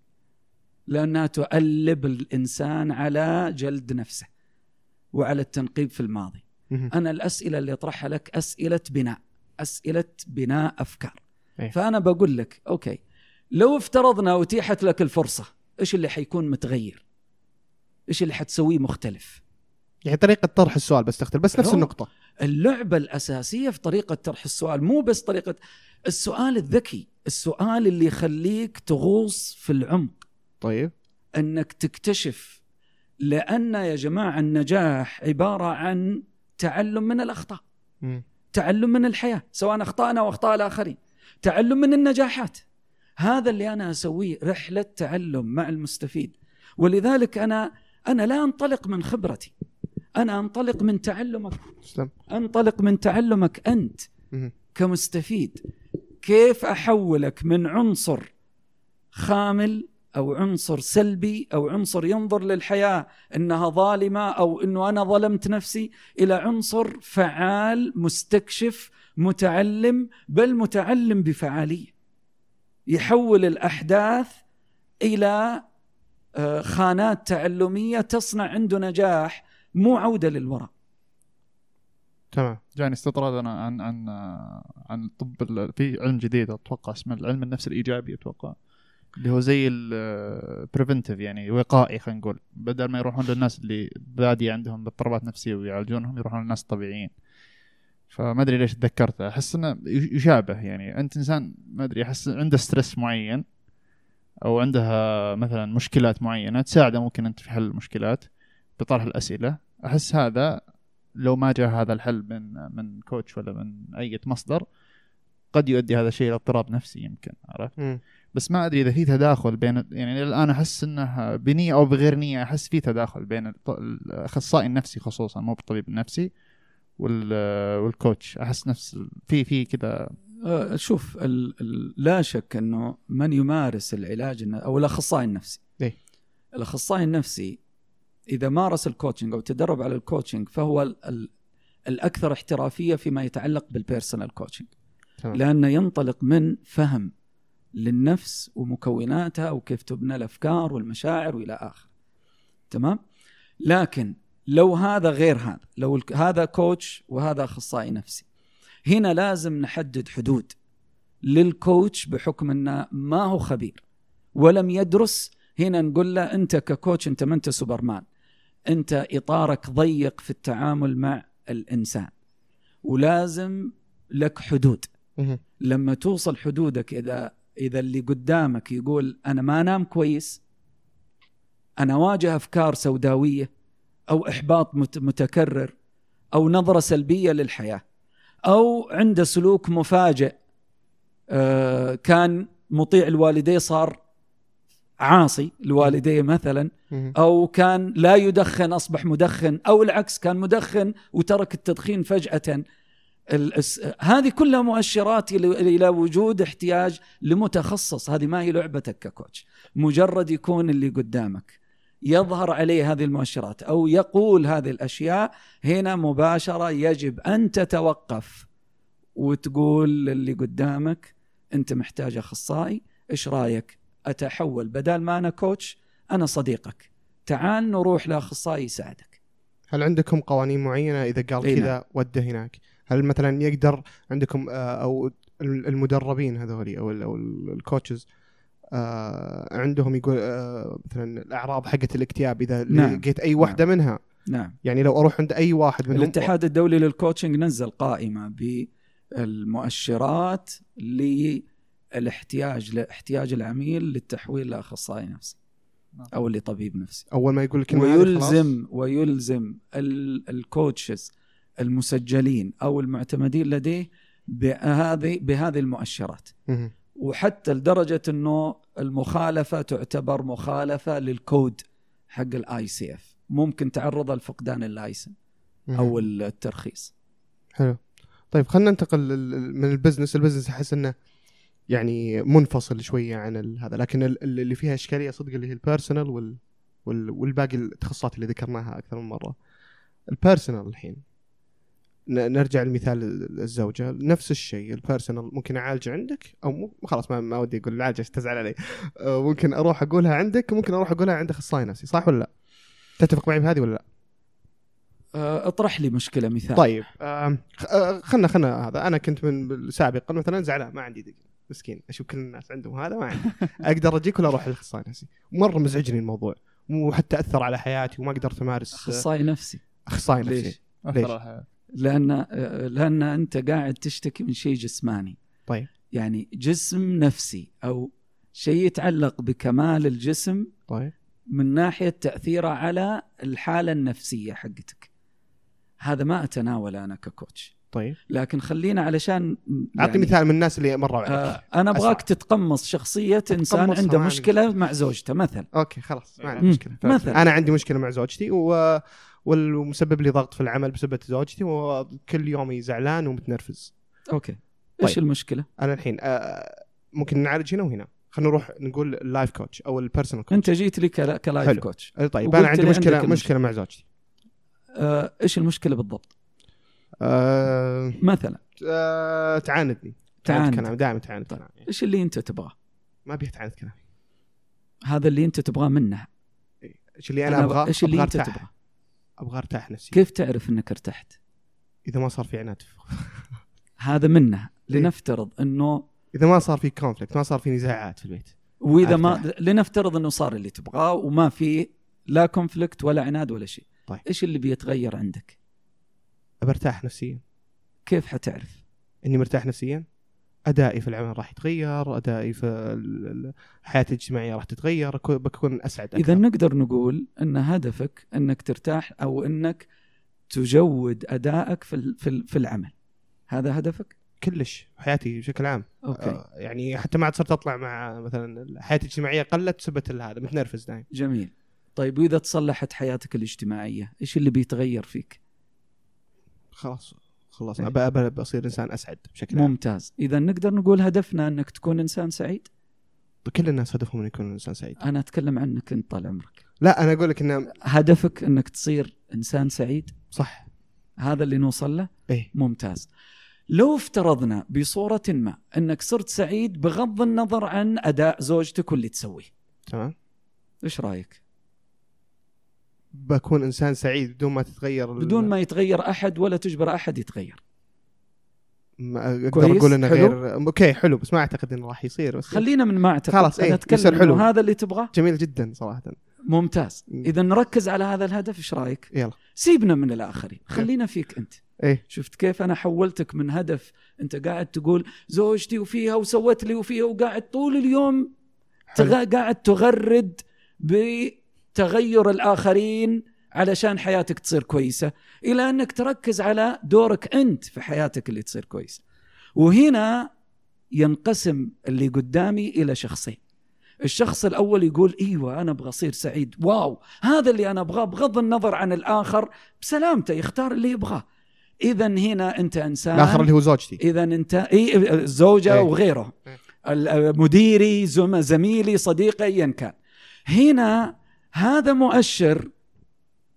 لأنها تؤلب الإنسان على جلد نفسه وعلى التنقيب في الماضي. أنا الأسئلة اللي أطرحها لك أسئلة بناء أسئلة بناء أفكار إيه. فأنا بقول لك أوكي لو افترضنا أتيحت لك الفرصة إيش اللي حيكون متغير؟ إيش اللي حتسويه مختلف؟ يعني طريقة طرح السؤال بس تختلف بس نفس النقطة. اللعبة الأساسية في طريقة طرح السؤال مو بس طريقة السؤال الذكي السؤال اللي يخليك تغوص في العمق. طيب. أنك تكتشف لأن يا جماعة النجاح عبارة عن تعلم من الأخطاء. مم. تعلم من الحياة سواء أخطأنا وأخطاء الآخرين. تعلم من النجاحات. هذا اللي أنا أسويه رحلة تعلم مع المستفيد. ولذلك أنا أنا لا أنطلق من خبرتي. أنا أنطلق من تعلمك. أنطلق من تعلمك أنت. كمستفيد. كيف أحولك من عنصر خامل أو عنصر سلبي أو عنصر ينظر للحياة إنها ظالمة أو إنه أنا ظلمت نفسي إلى عنصر فعال مستكشف متعلم بل متعلم بفعالية. يحول الأحداث إلى آه، خانات تعلمية تصنع عنده نجاح مو عودة للوراء تمام. جاني استطراد أنا عن عن عن الطب ال- في علم جديد أتوقع اسمه العلم النفس الإيجابي أتوقع اللي هو زي ال preventive يعني وقائي خلينا نقول. بدل ما يروحون للناس اللي بادي عندهم اضطرابات نفسية ويعالجونهم يروحون للناس الطبيعيين. فما أدري ليش تذكرته. أحس إنه يشابه يعني. أنت إنسان ما أدري أحس عنده stress معين أو عندها مثلا مشكلات معينة تساعده ممكن أنت في حل المشكلات بطرح الأسئلة. أحس هذا لو ما جاء هذا الحل من من كوتش ولا من أي مصدر قد يؤدي هذا الشيء إلى اضطراب نفسي يمكن عرفت. بس ما أدري إذا في تداخل بين يعني الآن أحس إنه بنية أو بغير نية أحس في تداخل بين الأخصائي النفسي خصوصا مو بالطبيب النفسي والكوتش أحس نفس في في كذا آه، شوف ال ال لا شك إنه من يمارس العلاج أو الأخصائي النفسي. إيه. الأخصائي النفسي إذا مارس ال coaching أو تدرب على ال coaching فهو ال ال الأكثر احترافية فيما يتعلق بال personal coaching لأنه ينطلق من فهم للنفس ومكوناتها وكيف تبنى الأفكار والمشاعر وإلى اخره تمام؟ لكن لو هذا غير هذا لو هذا coach وهذا أخصائي نفسي. هنا لازم نحدد حدود لل coach بحكم إنه ما هو خبير. ولم يدرس هنا نقول له أنت ككوتش أنت ما أنت سوبرمان. أنت إطارك ضيق في التعامل مع الإنسان. ولازم لك حدود. لما توصل حدودك إذا إذا اللي قدامك يقول أنا ما أنام كويس أنا واجه أفكار سوداوية أو إحباط مت- متكرر أو نظرة سلبية للحياة أو عنده سلوك مفاجئ آه، كان مطيع لوالديه صار عاصي لوالديه مثلا. أو كان لا يدخن أصبح مدخن أو العكس كان مدخن وترك التدخين فجأة. هذه كلها مؤشرات إلى وجود احتياج لمتخصص. هذه ما هي لعبتك ككوتش. مجرد يكون اللي قدامك. يظهر عليه هذه المؤشرات أو يقول هذه الأشياء هنا مباشرة يجب أن تتوقف وتقول للي قدامك أنت محتاج أخصائي إيش رأيك؟ أتحول بدل ما أنا كوتش أنا صديقك. تعال نروح لأخصائي يساعدك. هل عندكم قوانين معينة؟ إذا قال إي كذا وده هناك. هل مثلا يقدر عندكم آه، أو المدربين هذولي أو ال- أو ال- الكوتشز آه، عندهم يقول آه، مثلا الأعراض حقت الاكتئاب إذا نعم. لقيت أي واحدة منها نعم يعني لو أروح عند أي واحد منهم الاتحاد الدولي لل coaching نزل قائمة بالمؤشرات للاحتياج لاحتياج العميل للتحويل لأخصائي نفسي أو لطبيب نفسي أول ما يقول الكلمة خلاص. ويلزم ويلزم ال- ال coaches المسجلين أو المعتمدين لديه بهذه بهذه المؤشرات. وحتى لدرجة إنه المخالفة تعتبر مخالفة للكود حق ال ICF ممكن تعرضها لفقدان ال license. أو الترخيص. حلو. طيب خلينا ننتقل من ال business. ال business أحس إنه يعني منفصل شوية عن هذا لكن ال- ال- اللي فيها إشكالية صدق اللي هي ال personal وال وال والباقي التخصصات اللي ذكرناها أكثر من مرة. ال personal الحين. نرجع لمثال الزوجة. نفس الشيء ال personal ممكن اعالجه عندك أو مو خلاص ما, ما ودي أقول العالجه عشان تزعل علي. آه، ممكن أروح أقولها عندك ممكن أروح أقولها عند اخصائي نفسي صح ولا لا؟ تتفق معي بهذه ولا لا؟ آه، اطرح لي مشكلة مثال. طيب آه، خلنا خلنا هذا. أنا كنت من سابقا مثلا زعلان ما عندي دقيقة. مسكين أشوف كل الناس عندهم هذا ما عندي. <laughs> أقدر أجيك ولا أروح للاخصائي نفسي مرة مزعجني الموضوع وحتى أثر على حياتي وما قدرت أمارس أخصائي نفسي. أخصائي ليش؟ نفسي. أثر ليش؟ لأن لأن أنت قاعد تشتكي من شيء جسماني. طيب. يعني جسم نفسي أو شيء يتعلق بكمال الجسم طيب. من ناحية تأثيره على الحالة النفسية حقتك. هذا ما أتناوله أنا ككوتش. طيب. لكن خلينا علشان أعطي يعني مثال من الناس اللي مروا عليك آه أنا أبغاك. تتقمص شخصية إنسان عنده ما عندي مشكلة. مع زوجته مثلا. أوكي خلاص ما عندي. مشكلة. مثلا. أنا عندي مشكلة مع زوجتي و... والمسبب لي ضغط في العمل بسبب زوجتي وكل يوم زعلان ومتنرفز. okay. إيش طيب. المشكلة؟ أنا الحين آه، ممكن نعالج هنا وهنا. خلينا نروح نقول ال life coach أو ال personal coach أنت جيت لي كلا- ك life. coach طيب أنا عندي مشكله مشكلة مع زوجتي. آه إيش المشكلة بالضبط؟ آه مثلا. آه تعاندني. تعاند. كلام دائما تعاند طيب. كلامي. إيش اللي أنت تبغاه؟ ما أبي تعاند كلامي. هذا اللي أنت تبغاه منها إيش اللي أنا أبغاه؟ إيش اللي أنت تبغاه؟ أبغى أرتاح نفسي. كيف تعرف إنك ارتحت؟ إذا ما صار في عناد. هذا منها <laughs> إيه. لنفترض إنه إذا ما صار في conflict ما صار في نزاعات في البيت. وإذا ما. لنفترض إنه صار اللي تبغاه وما في لا conflict ولا عناد ولا شيء. طيب. إيش اللي بيتغير عندك؟ ابى أرتاح نفسيا. كيف حتعرف؟ إني مرتاح نفسيا. أدائي في العمل راح يتغير أدائي في حياتي الاجتماعية راح تتغير بكون أسعد. إذا نقدر نقول أن هدفك أنك ترتاح أو أنك تجود أدائك في في ال- في العمل. هذا هدفك؟ كلش حياتي بشكل عام. أوكي. آه، يعني حتى ما عاد صرت أطلع مع مثلا حياتي الاجتماعية قلت بسبب هذا متنرفز دايم جميل. طيب وإذا تصلحت حياتك الاجتماعية إيش اللي بيتغير فيك؟ خلاص خلاص إيه. ابى أبى بصير إنسان أسعد بشكل عام. ممتاز. إذا نقدر نقول هدفنا أنك تكون إنسان سعيد؟ كل الناس هدفهم انه يكون إنسان سعيد. أنا أتكلم عنك أنت طال عمرك. لا أنا أقول لك إنه هدفك أنك تصير إنسان سعيد؟ صح. هذا اللي نوصل له؟ إيه. ممتاز. لو افترضنا بصورة ما أنك صرت سعيد بغض النظر عن أداء زوجتك واللي تسويه. تمام. إيش رأيك؟ بكون إنسان سعيد بدون ما تتغير بدون ما يتغير أحد ولا تجبر أحد يتغير ما أقدر؟ أقول إنه؟ غير أوكي حلو بس ما أعتقد إنه راح يصير بس خلينا من ما أعتقد خلاص، أتكلم يصير حلو. هذا اللي تبغاه جميل جدا صراحة ممتاز مم. إذا نركز على هذا الهدف إيش رأيك يلا سيبنا من الآخرين <laughs> خلينا فيك أنت إيه شفت كيف أنا حولتك من هدف أنت قاعد تقول زوجتي وفيها وسوت لي وفيها وقاعد طول اليوم. تغ... قاعد تغرد بتغير الآخرين علشان حياتك تصير كويسة إلى أنك تركز على دورك أنت في حياتك اللي تصير كويسة. وهنا ينقسم اللي قدامي إلى شخصين. الشخص الأول يقول إيوه أنا أبغى أصير سعيد wow هذا اللي أنا أبغاه بغض النظر عن الآخر بسلامته يختار اللي يبغاه. اذا هنا أنت إنسان الآخر اللي هو زوجتي. اذا أنت إي الزوجه إيه. وغيره. إيه. مديري زم- زميلي صديقي ايا كان. هنا هذا مؤشر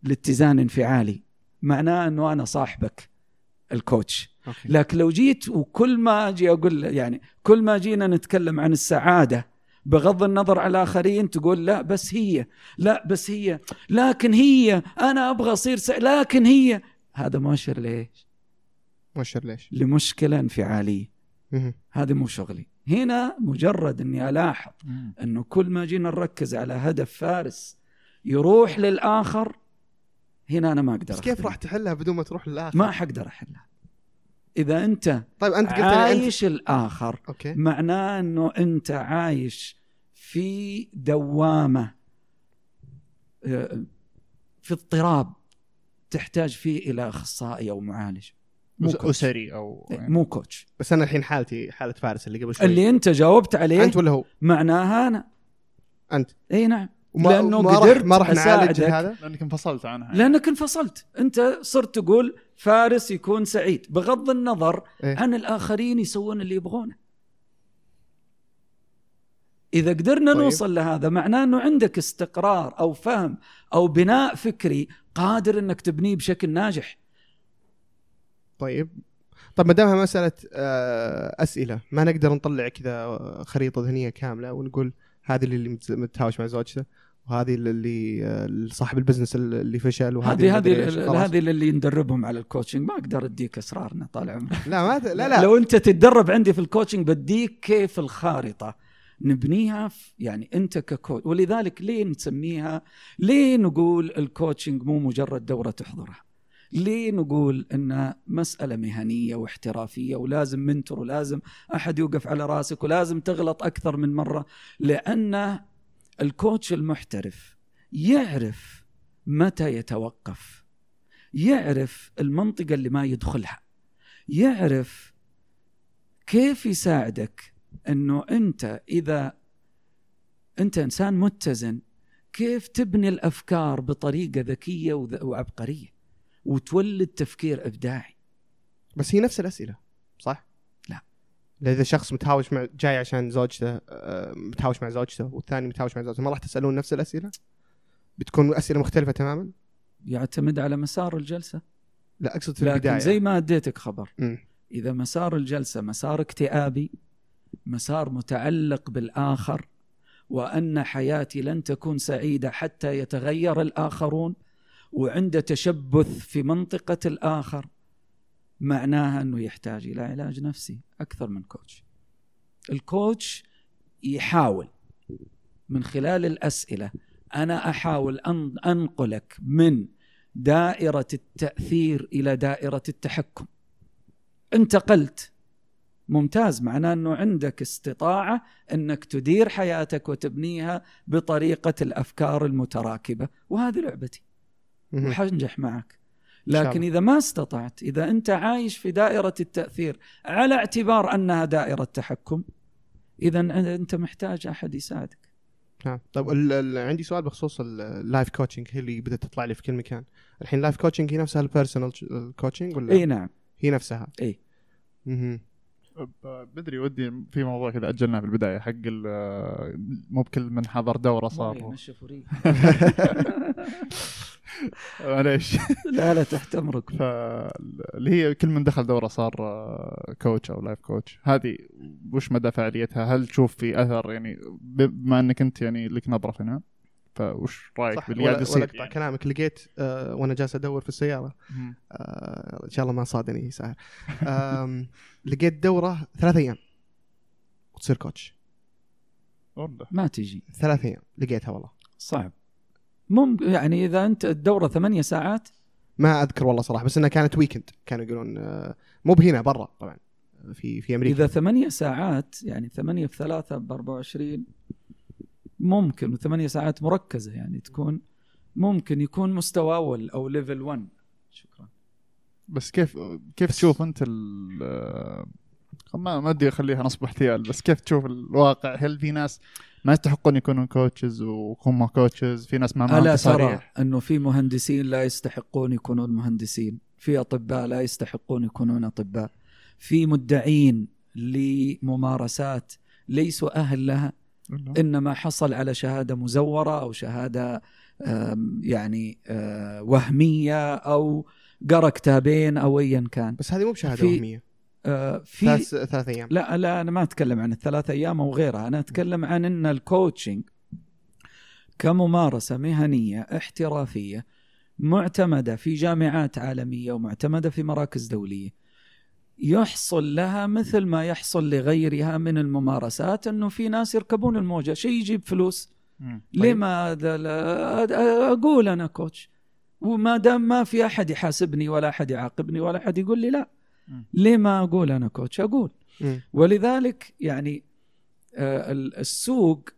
لاتزان انفعالي معناه إنه أنا صاحبك ال coach okay. لكن لو جيت وكل ما أجي أقول يعني كل ما جينا نتكلم عن السعادة بغض النظر على الآخرين تقول لا بس هي لا بس هي لكن هي أنا أبغى أصير سع... لكن هي هذا مؤشر ليش؟ مؤشر ليش؟ لمشكلة انفعالية. هذا مو شغلي هنا مجرد إني ألاحظ إنه كل ما جينا نركز على هدف فارس يروح للآخر هنا أنا ما أقدر بس كيف. راح تحلها بدون ما تروح للآخر؟ ما حقدر أحلها. إذا أنت طيب أنت قلت أنت عايش الآخر أوكي. معناه إنه أنت عايش في دوامة آه، في اضطراب تحتاج فيه إلى أخصائي أو معالج. مو كوتش. أسري أو إيه، مو كوتش بس أنا الحين حالتي حالة فارس اللي قبل شوي. اللي أنت جاوبت عليه أنت ولا هو؟ معناها أنا. أنت. إي نعم. وما لأنه ما راح قدرت ما راح نعالج. هذا لأنك انفصلت عنها. لأنك انفصلت. أنت صرت تقول فارس يكون سعيد. بغض النظر إيه؟ عن الآخرين يسوون اللي يبغونه. إذا قدرنا طيب. نوصل لهذا معناه أنه عندك استقرار أو فهم أو بناء فكري قادر أنك تبنيه بشكل ناجح. طيب. طب ما دامها مسألة آه، أسئلة ما نقدر نطلع كذا خريطة ذهنية كاملة ونقول هذه اللي متهاوش مع زوجته وهذه اللي آه، صاحب ال business اللي فشل وهذه هذه هذه اللي ندربهم على ال coaching ما أقدر أديك اسرارنا طال عمرك لا ما لا لا. لو أنت تتدرب عندي في ال coaching بديك كيف الخارطة. نبنيها يعني أنت ك coach ولذلك ليه نسميها؟ ليه نقول ال coaching مو مجرد دورة تحضرها؟ ليه نقول انها مسألة مهنية واحترافية ولازم mentor ولازم أحد يوقف على راسك ولازم تغلط أكثر من مرة لأن ال coach المحترف يعرف متى يتوقف يعرف المنطقة اللي ما يدخلها يعرف كيف يساعدك إنه أنت إذا أنت إنسان متزن كيف تبني الأفكار بطريقة ذكية وذ- وعبقرية. وتولد تفكير إبداعي بس هي نفس الأسئلة صح؟ لا. إذا شخص متهاوش مع جاي عشان زوجته آه، متهاوش مع زوجته والثاني متهاوش مع زوجته ما راح تسألون نفس الأسئلة؟ بتكون أسئلة مختلفة تماما؟ يعتمد على مسار الجلسة لا أقصد في لكن البداية زي ما أديتك خبر مم. إذا مسار الجلسة مسار اكتئابي مسار متعلق بالآخر وأن حياتي لن تكون سعيدة حتى يتغير الآخرون وعنده تشبث في منطقة الآخر معناها إنه يحتاج إلى علاج نفسي أكثر من كوتش. الكوتش يحاول من خلال الأسئلة أنا أحاول أن أنقلك من دائرة التأثير إلى دائرة التحكم. انتقلت ممتاز معناه إنه عندك استطاعة إنك تدير حياتك وتبنيها بطريقة الأفكار المتراكبة وهذه لعبتي. وحنجح معك. لكن. إذا ما استطعت إذا أنت عايش في دائرة التأثير على اعتبار أنها دائرة تحكم إذا أنت محتاج أحد يساعدك. نعم. طيب ال- ال- عندي سؤال بخصوص ال- ال life coaching هي اللي بدأت تطلع لي في كل مكان. الحين ال life coaching هي نفسها ال personal coaching ولا؟ إي نعم. هي نفسها. إي. ب- بدري ودي في موضوع كذا أجلناه في البداية حق ال- مو بكل من حضر دورة صار. <laughs> <laughs> معليش. لا لا تحت أمرك. فاللي هي كل من دخل دورة صار coach أو life coach هذه وش مدى فعاليتها؟ هل تشوف في أثر يعني بما إنك أنت يعني لك نظرة فيها فوش رأيك باللي قاعد يصير اقطع يعني؟ كلامك. لقيت آه وأنا جالس أدور في السيارة. آه إن شاء الله ما صادني ساهر <laughs> لقيت دورة ثلاث أيام. وتصير coach والله ما تجي. ثلاث أيام. لقيتها والله. صعب. ممكن يعني إذا أنت الدورة ثمانية ساعات. ما أذكر والله صراحة بس إنها كانت weekend كانوا يقولون آه مو بهنا برا طبعا في في أمريكا. إذا ثمانية ساعات يعني ثمانية في ثلاثة ب 24 ممكن وثمانية ساعات مركزة يعني تكون ممكن يكون مستوى أول أو level 1 شكرا. بس كيف كيف تشوف أنت ال آه، ما ما أدري أخليها نصب احتيال بس كيف تشوف الواقع؟ هل في ناس ما يستحقون يكونون coaches وهم coaches في ناس ما معهم ترى تصاريح أنه في مهندسين لا يستحقون يكونون مهندسين؟ في أطباء لا يستحقون يكونون أطباء. في مدعين لممارسات ليسوا أهل لها؟ إنما حصل على شهادة مزورة أو شهادة يعني آه، وهمية أو قرأ كتابين أو ايا كان. بس هذه مو بشهادة وهمية. في ثلاث ثلاث أيام. لا لا أنا ما أتكلم عن الثلاث أيام أو غيرها. أنا أتكلم عن إن الكوتشنج كممارسة مهنية احترافية معتمدة في جامعات عالمية ومعتمدة في مراكز دولية يحصل لها مثل ما يحصل لغيرها من الممارسات إنه في ناس يركبون الموجة. شيء يجيب فلوس. مم. ليه ما أقول أنا كوتش وما دام ما في أحد يحاسبني ولا أحد يعاقبني ولا أحد يقول لي لا. ليه ما أقول أنا كوتش؟ أقول. ولذلك يعني آه، ال- السوق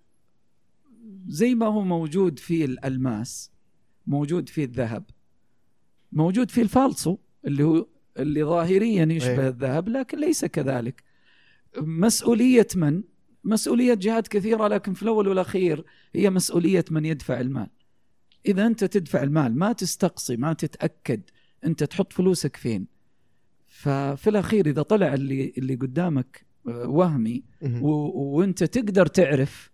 زي ما هو موجود في الألماس موجود في الذهب موجود في الفالصو اللي هو اللي ظاهريا يشبه إيه. الذهب لكن ليس كذلك. مسؤولية من؟ مسؤولية جهات كثيرة لكن في الأول والأخير هي مسؤولية من يدفع المال. إذا أنت تدفع المال ما تستقصي ما تتأكد أنت تحط فلوسك فين. ففي الأخير إذا طلع اللي اللي قدامك آه، وهمي. وأنت تقدر تعرف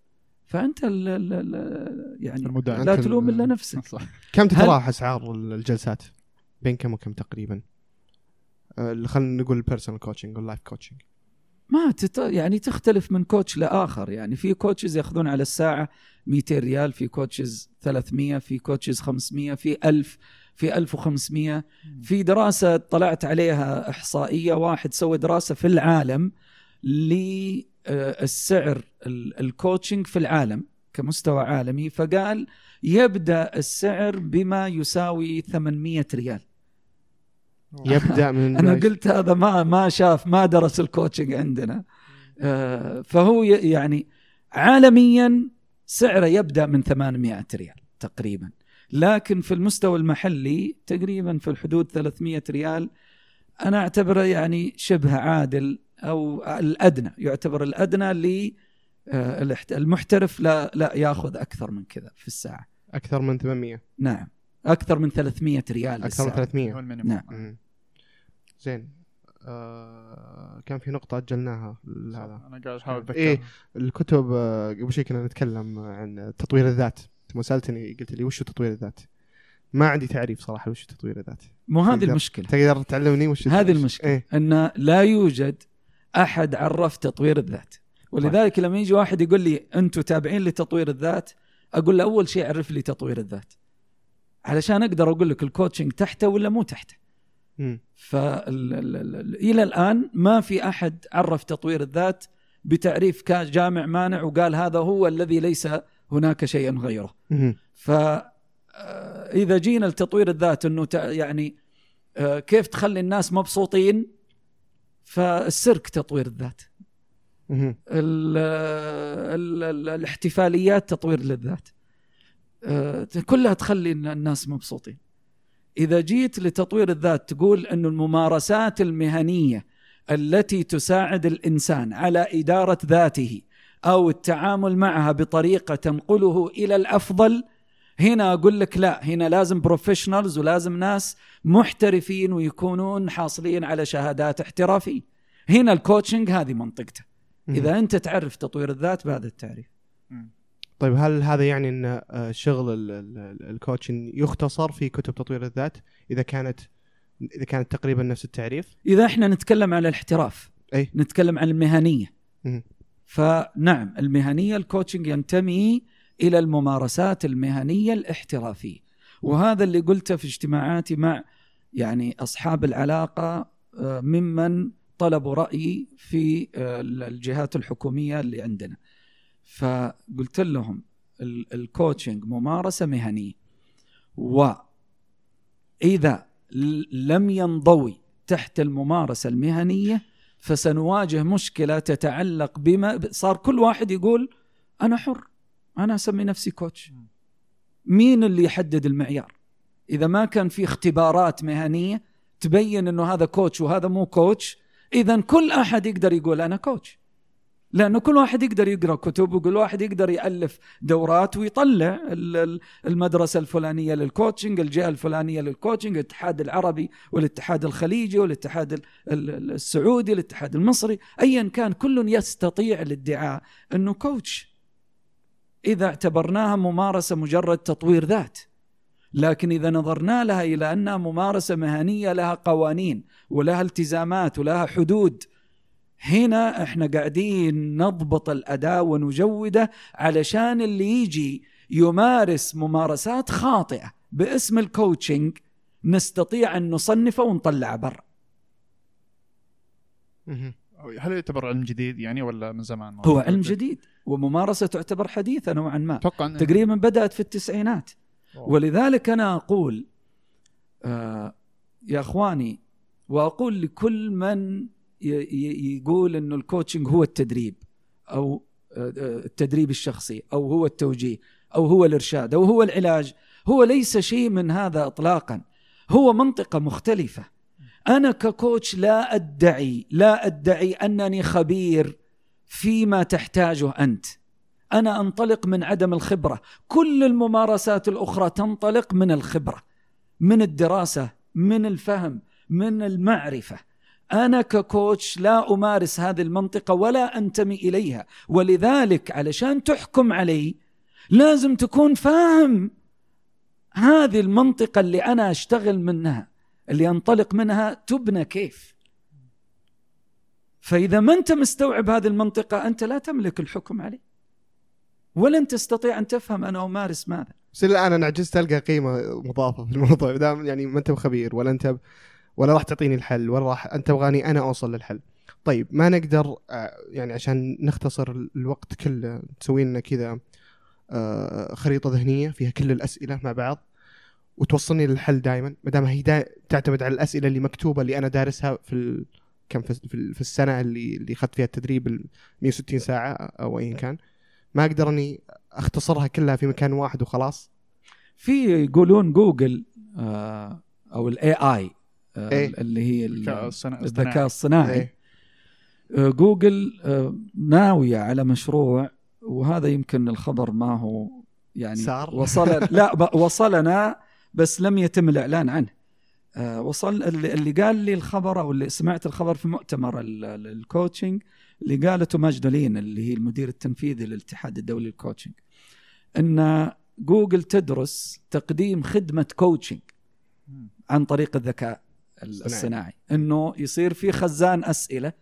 فأنت ال ال ال يعني المدان لا تلوم ال- الا نفسك صح كم تتراوح أسعار الجلسات؟ بين كم وكم تقريبا؟ آه، خلينا نقول ال personal coaching وال life coaching ما تت... يعني تختلف من coach لآخر يعني في coaches يأخذون على الساعة 200 ريال في coaches 300 في coaches 500 في 1000 في 1500 في دراسة طلعت عليها إحصائية واحد سوى دراسة في العالم للسعر ال coaching في العالم كمستوى عالمي فقال يبدأ السعر بما يساوي 800 ريال. يبدأ من <laughs> أنا قلت هذا ما ما شاف ما درس ال coaching عندنا. آه، فهو يعني عالميا سعره يبدأ من 800 ريال تقريبا. لكن في المستوى المحلي تقريبا في الحدود 300 ريال أنا أعتبره يعني شبه عادل أو الأدنى يعتبر الأدنى ل آه، المحترف لا لا يأخذ أكثر من كذا في الساعة أكثر من 800 نعم أكثر من 300 ريال أكثر من للساعة. 300 هو المينيموم. نعم. زين آه كان في نقطة أجلناها صح. هذا أنا قاعد أحاول اتذكر إيه. الكتب آه، قبل شوي كنا نتكلم عن تطوير الذات ثم سألتني قلت لي وش هو تطوير الذات ما عندي تعريف صراحة وش هو تطوير الذات مو هذه المشكلة. تقدر تعلمني وش هذه المشكلة إيه؟ أن لا يوجد أحد عرف تطوير الذات. ولذلك لما يجي واحد يقول لي أنتم تابعين لتطوير الذات أقول له أول شيء عرف لي تطوير الذات. علشان أقدر أقول لك الكوتشنج تحته ولا مو تحته. مم. فالى الآن ما في أحد عرف تطوير الذات بتعريف جامع مانع وقال هذا هو الذي ليس هناك شيء غيره. ف آه، إذا جينا لتطوير الذات إنه يعني آه، كيف تخلي الناس مبسوطين فالسيرك تطوير الذات مم. ال ال ال الاحتفاليات تطوير للذات آه، كلها تخلي الناس مبسوطين إذا جيت لتطوير الذات تقول إنه الممارسات المهنية التي تساعد الإنسان على إدارة ذاته أو التعامل معها بطريقة تنقله إلى الأفضل هنا أقول لك لا هنا لازم professionals ولازم ناس محترفين ويكونون حاصلين على شهادات احترافية هنا ال coaching هذه منطقته. إذا أنت تعرف تطوير الذات بهذا التعريف. طيب هل هذا يعني إن آه، شغل ال- ال- ال coaching يختصر في كتب تطوير الذات إذا كانت إذا كانت تقريبا نفس التعريف؟ إذا إحنا نتكلم عن الاحتراف أي. نتكلم عن المهنية. فنعم المهنية ال coaching ينتمي إلى الممارسات المهنية الاحترافية. وهذا اللي قلته في اجتماعاتي مع يعني أصحاب العلاقة آه، ممن طلبوا رأيي في آه، الجهات الحكومية اللي عندنا. فقلت لهم ال- ال coaching ممارسة مهنية. وإذا لم ينضوي تحت الممارسة المهنية فسنواجه مشكلة تتعلق بما صار كل واحد يقول أنا حر أنا أسمي نفسي coach مين اللي يحدد المعيار؟ إذا ما كان في اختبارات مهنية تبين إنه هذا coach وهذا مو coach اذا كل أحد يقدر يقول أنا coach لأنه كل واحد يقدر يقرأ كتب وكل واحد يقدر يألف دورات ويطلع ال- ال- المدرسة الفلانية لل coaching، الجهة الفلانية لل coaching، الاتحاد العربي والاتحاد الخليجي والاتحاد ال- ال- السعودي، الاتحاد المصري، ايا كان كل يستطيع الادعاء إنه coach. إذا اعتبرناها ممارسة مجرد تطوير ذات. لكن إذا نظرنا لها إلى أنها ممارسة مهنية لها قوانين ولها التزامات ولها حدود هنا إحنا قاعدين نضبط الاداء ونجوده علشان اللي يجي يمارس ممارسات خاطئة باسم الكوتشنج نستطيع أن نصنفه ونطلعه برا. هل يعتبر علم جديد يعني ولا من زمان هو علم جديد وممارسة تعتبر حديثة نوعا ما تقريبا بدأت في التسعينات أوه. ولذلك أنا أقول آه يا إخواني وأقول لكل من يقول إنه الكوتشنج هو التدريب أو آه، آه، التدريب الشخصي أو هو التوجيه أو هو الإرشاد أو هو العلاج. هو ليس شيء من هذا اطلاقا. هو منطقة مختلفة. أنا ككوتش لا أدعي لا أدعي أنني خبير فيما تحتاجه أنت. أنا أنطلق من عدم الخبرة. كل الممارسات الأخرى تنطلق من الخبرة من الدراسة من الفهم من المعرفة. أنا ككوتش لا أمارس هذه المنطقة ولا أنتمي إليها. ولذلك علشان تحكم علي لازم تكون فاهم هذه المنطقة اللي أنا أشتغل منها اللي انطلق منها تبنى كيف. فإذا ما أنت مستوعب هذه المنطقة أنت لا تملك الحكم عليه ولن تستطيع أن تفهم أنا أمارس ماذا. بس الآن أنا عجزت ألقى قيمة مضافة في الموضوع. دام يعني ما أنت خبير ولا أنت ولا راح تعطيني الحل ولا راح أنت تبغاني أنا أوصل للحل. طيب ما نقدر آه، يعني عشان نختصر الوقت كله تسوي لنا كذا آه، خريطة ذهنية فيها كل الأسئلة مع بعض وتوصلني للحل دائما ما دام هي دا تعتمد على الأسئلة اللي مكتوبة اللي أنا دارسها في ال... كم في, في, السنة اللي اللي اخذت فيها التدريب ال 160 ساعة أو ايا كان. ما أقدر إني أختصرها كلها في مكان واحد وخلاص. في يقولون جوجل آه، أو ال AI إيه؟ اللي هي ال- الذكاء الصنا- الذكاء الصناعي إيه. آه، جوجل آه، ناوية على مشروع وهذا يمكن الخبر ما هو يعني صار؟ <laughs> وصل لا ب- وصلنا بس لم يتم الإعلان عنه آه، وصل اللي قال لي الخبر أو اللي سمعت الخبر في مؤتمر ال- ال- ال coaching اللي قالته ماجدولين اللي هي المدير التنفيذي للاتحاد الدولي لل coaching أن جوجل تدرس تقديم خدمة coaching عن طريق الذكاء الصناعي. إنه يصير في خزان أسئلة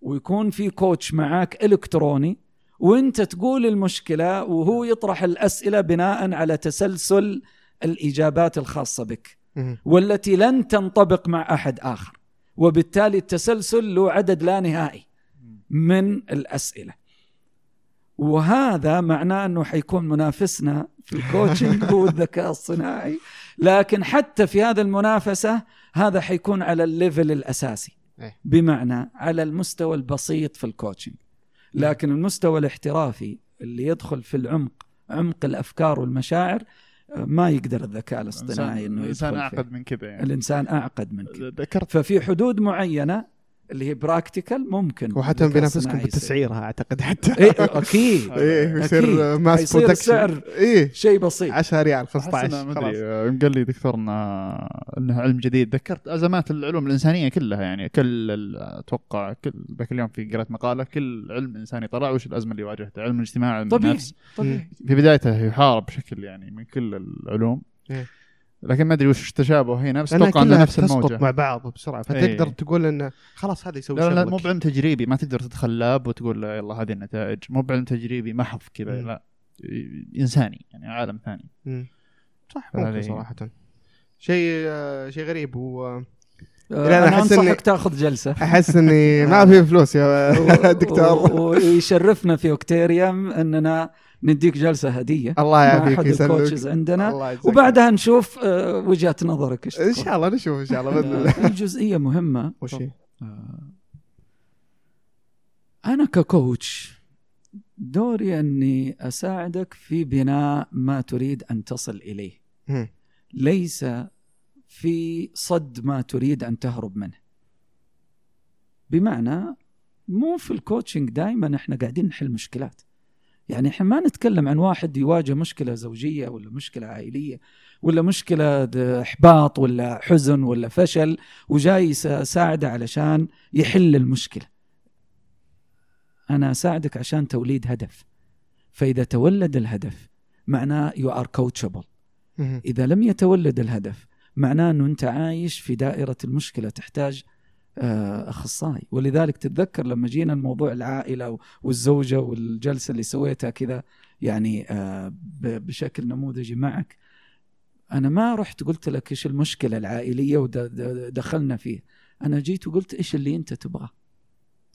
ويكون في coach معاك إلكتروني وأنت تقول المشكلة وهو يطرح الأسئلة بناء على تسلسل الإجابات الخاصة بك. والتي لن تنطبق مع أحد آخر. وبالتالي التسلسل له عدد لا نهائي من الأسئلة. وهذا معناه إنه حيكون منافسنا في ال coaching هو الذكاء الصناعي. لكن حتى في هذا المنافسة هذا حيكون على ال level الأساسي. إيه. بمعنى على المستوى البسيط في ال coaching لكن المستوى الاحترافي اللي يدخل في العمق عمق الأفكار والمشاعر ما يقدر الذكاء الاصطناعي إنه الإنسان يدخل أعقد. من كذا يعني. الإنسان أعقد من كذا ذكرت ففي حدود معينة اللي هي practical ممكن. وحتى بينافسكم. بالتسعيرها أعتقد حتى. إيه أكيد. <laughs> إيه. يصير mass production السعر إيه. شيء بسيط. 10 ريال احس 15 ما خلاص أدري. يوم قال لي دكتورنا انه علم جديد. ذكرت أزمات العلوم الإنسانية كلها يعني كل أتوقع كل ذاك اليوم في قرأت مقالة كل علم إنساني طلع وش الأزمة اللي واجهته؟ علم الاجتماع علم طبيعي النفس طبيعي. في بدايته يحارب بشكل يعني من كل العلوم. إيه. لكن ما أدري وش التشابه. هنا بس أتوقع أنه نفس تسقط الموجه مع بعض بسرعة. فتقدر إيه. تقول إنه خلاص هذا يسوي لا لا شغلك. مو بعلم تجريبي. ما تقدر تدخل لاب وتقول لا يلا هذه النتائج. مو بعلم تجريبي محض كذا. لا. إنساني يعني عالم ثاني. مم. صح ممكن صراحة. شيء شيء غريب. و لا، أنا إني- أنصحك تأخذ جلسة. أحس إني <laughs> ما في فلوس يا <laughs> دكتور. ويشرفنا في أوكتيريوم أننا نديك جلسة هدية. الله يعافيك يسلمك الكوتشز عندنا. الله وبعدها نشوف آه، وجهة نظرك إيش إن. شاء الله نشوف إن شاء الله بإذن الله. آه، في جزئيه مهمة. <laughs> وش؟ آه، أنا ككوتش دوري أني أساعدك في بناء ما تريد أن تصل إليه. ليس في صد ما تريد أن تهرب منه. بمعنى مو في ال coaching دائما إحنا قاعدين نحل مشكلات. يعني إحنا ما نتكلم عن واحد يواجه مشكلة زوجية ولا مشكلة عائلية ولا مشكلة إحباط ولا حزن ولا فشل وجاي اساعده علشان يحل المشكلة. أنا أساعدك عشان توليد هدف. فإذا تولد الهدف معناه you are coachable. إذا لم يتولد الهدف معناه أنه أنت عايش في دائرة المشكلة تحتاج آه، أخصائي. ولذلك تتذكر لما جينا الموضوع العائلة والزوجة والجلسة اللي سويتها كذا يعني آه، بشكل نموذجي معك. أنا ما رحت قلت لك إيش المشكلة العائلية ودخلنا فيه. أنا جيت وقلت إيش اللي أنت تبغاه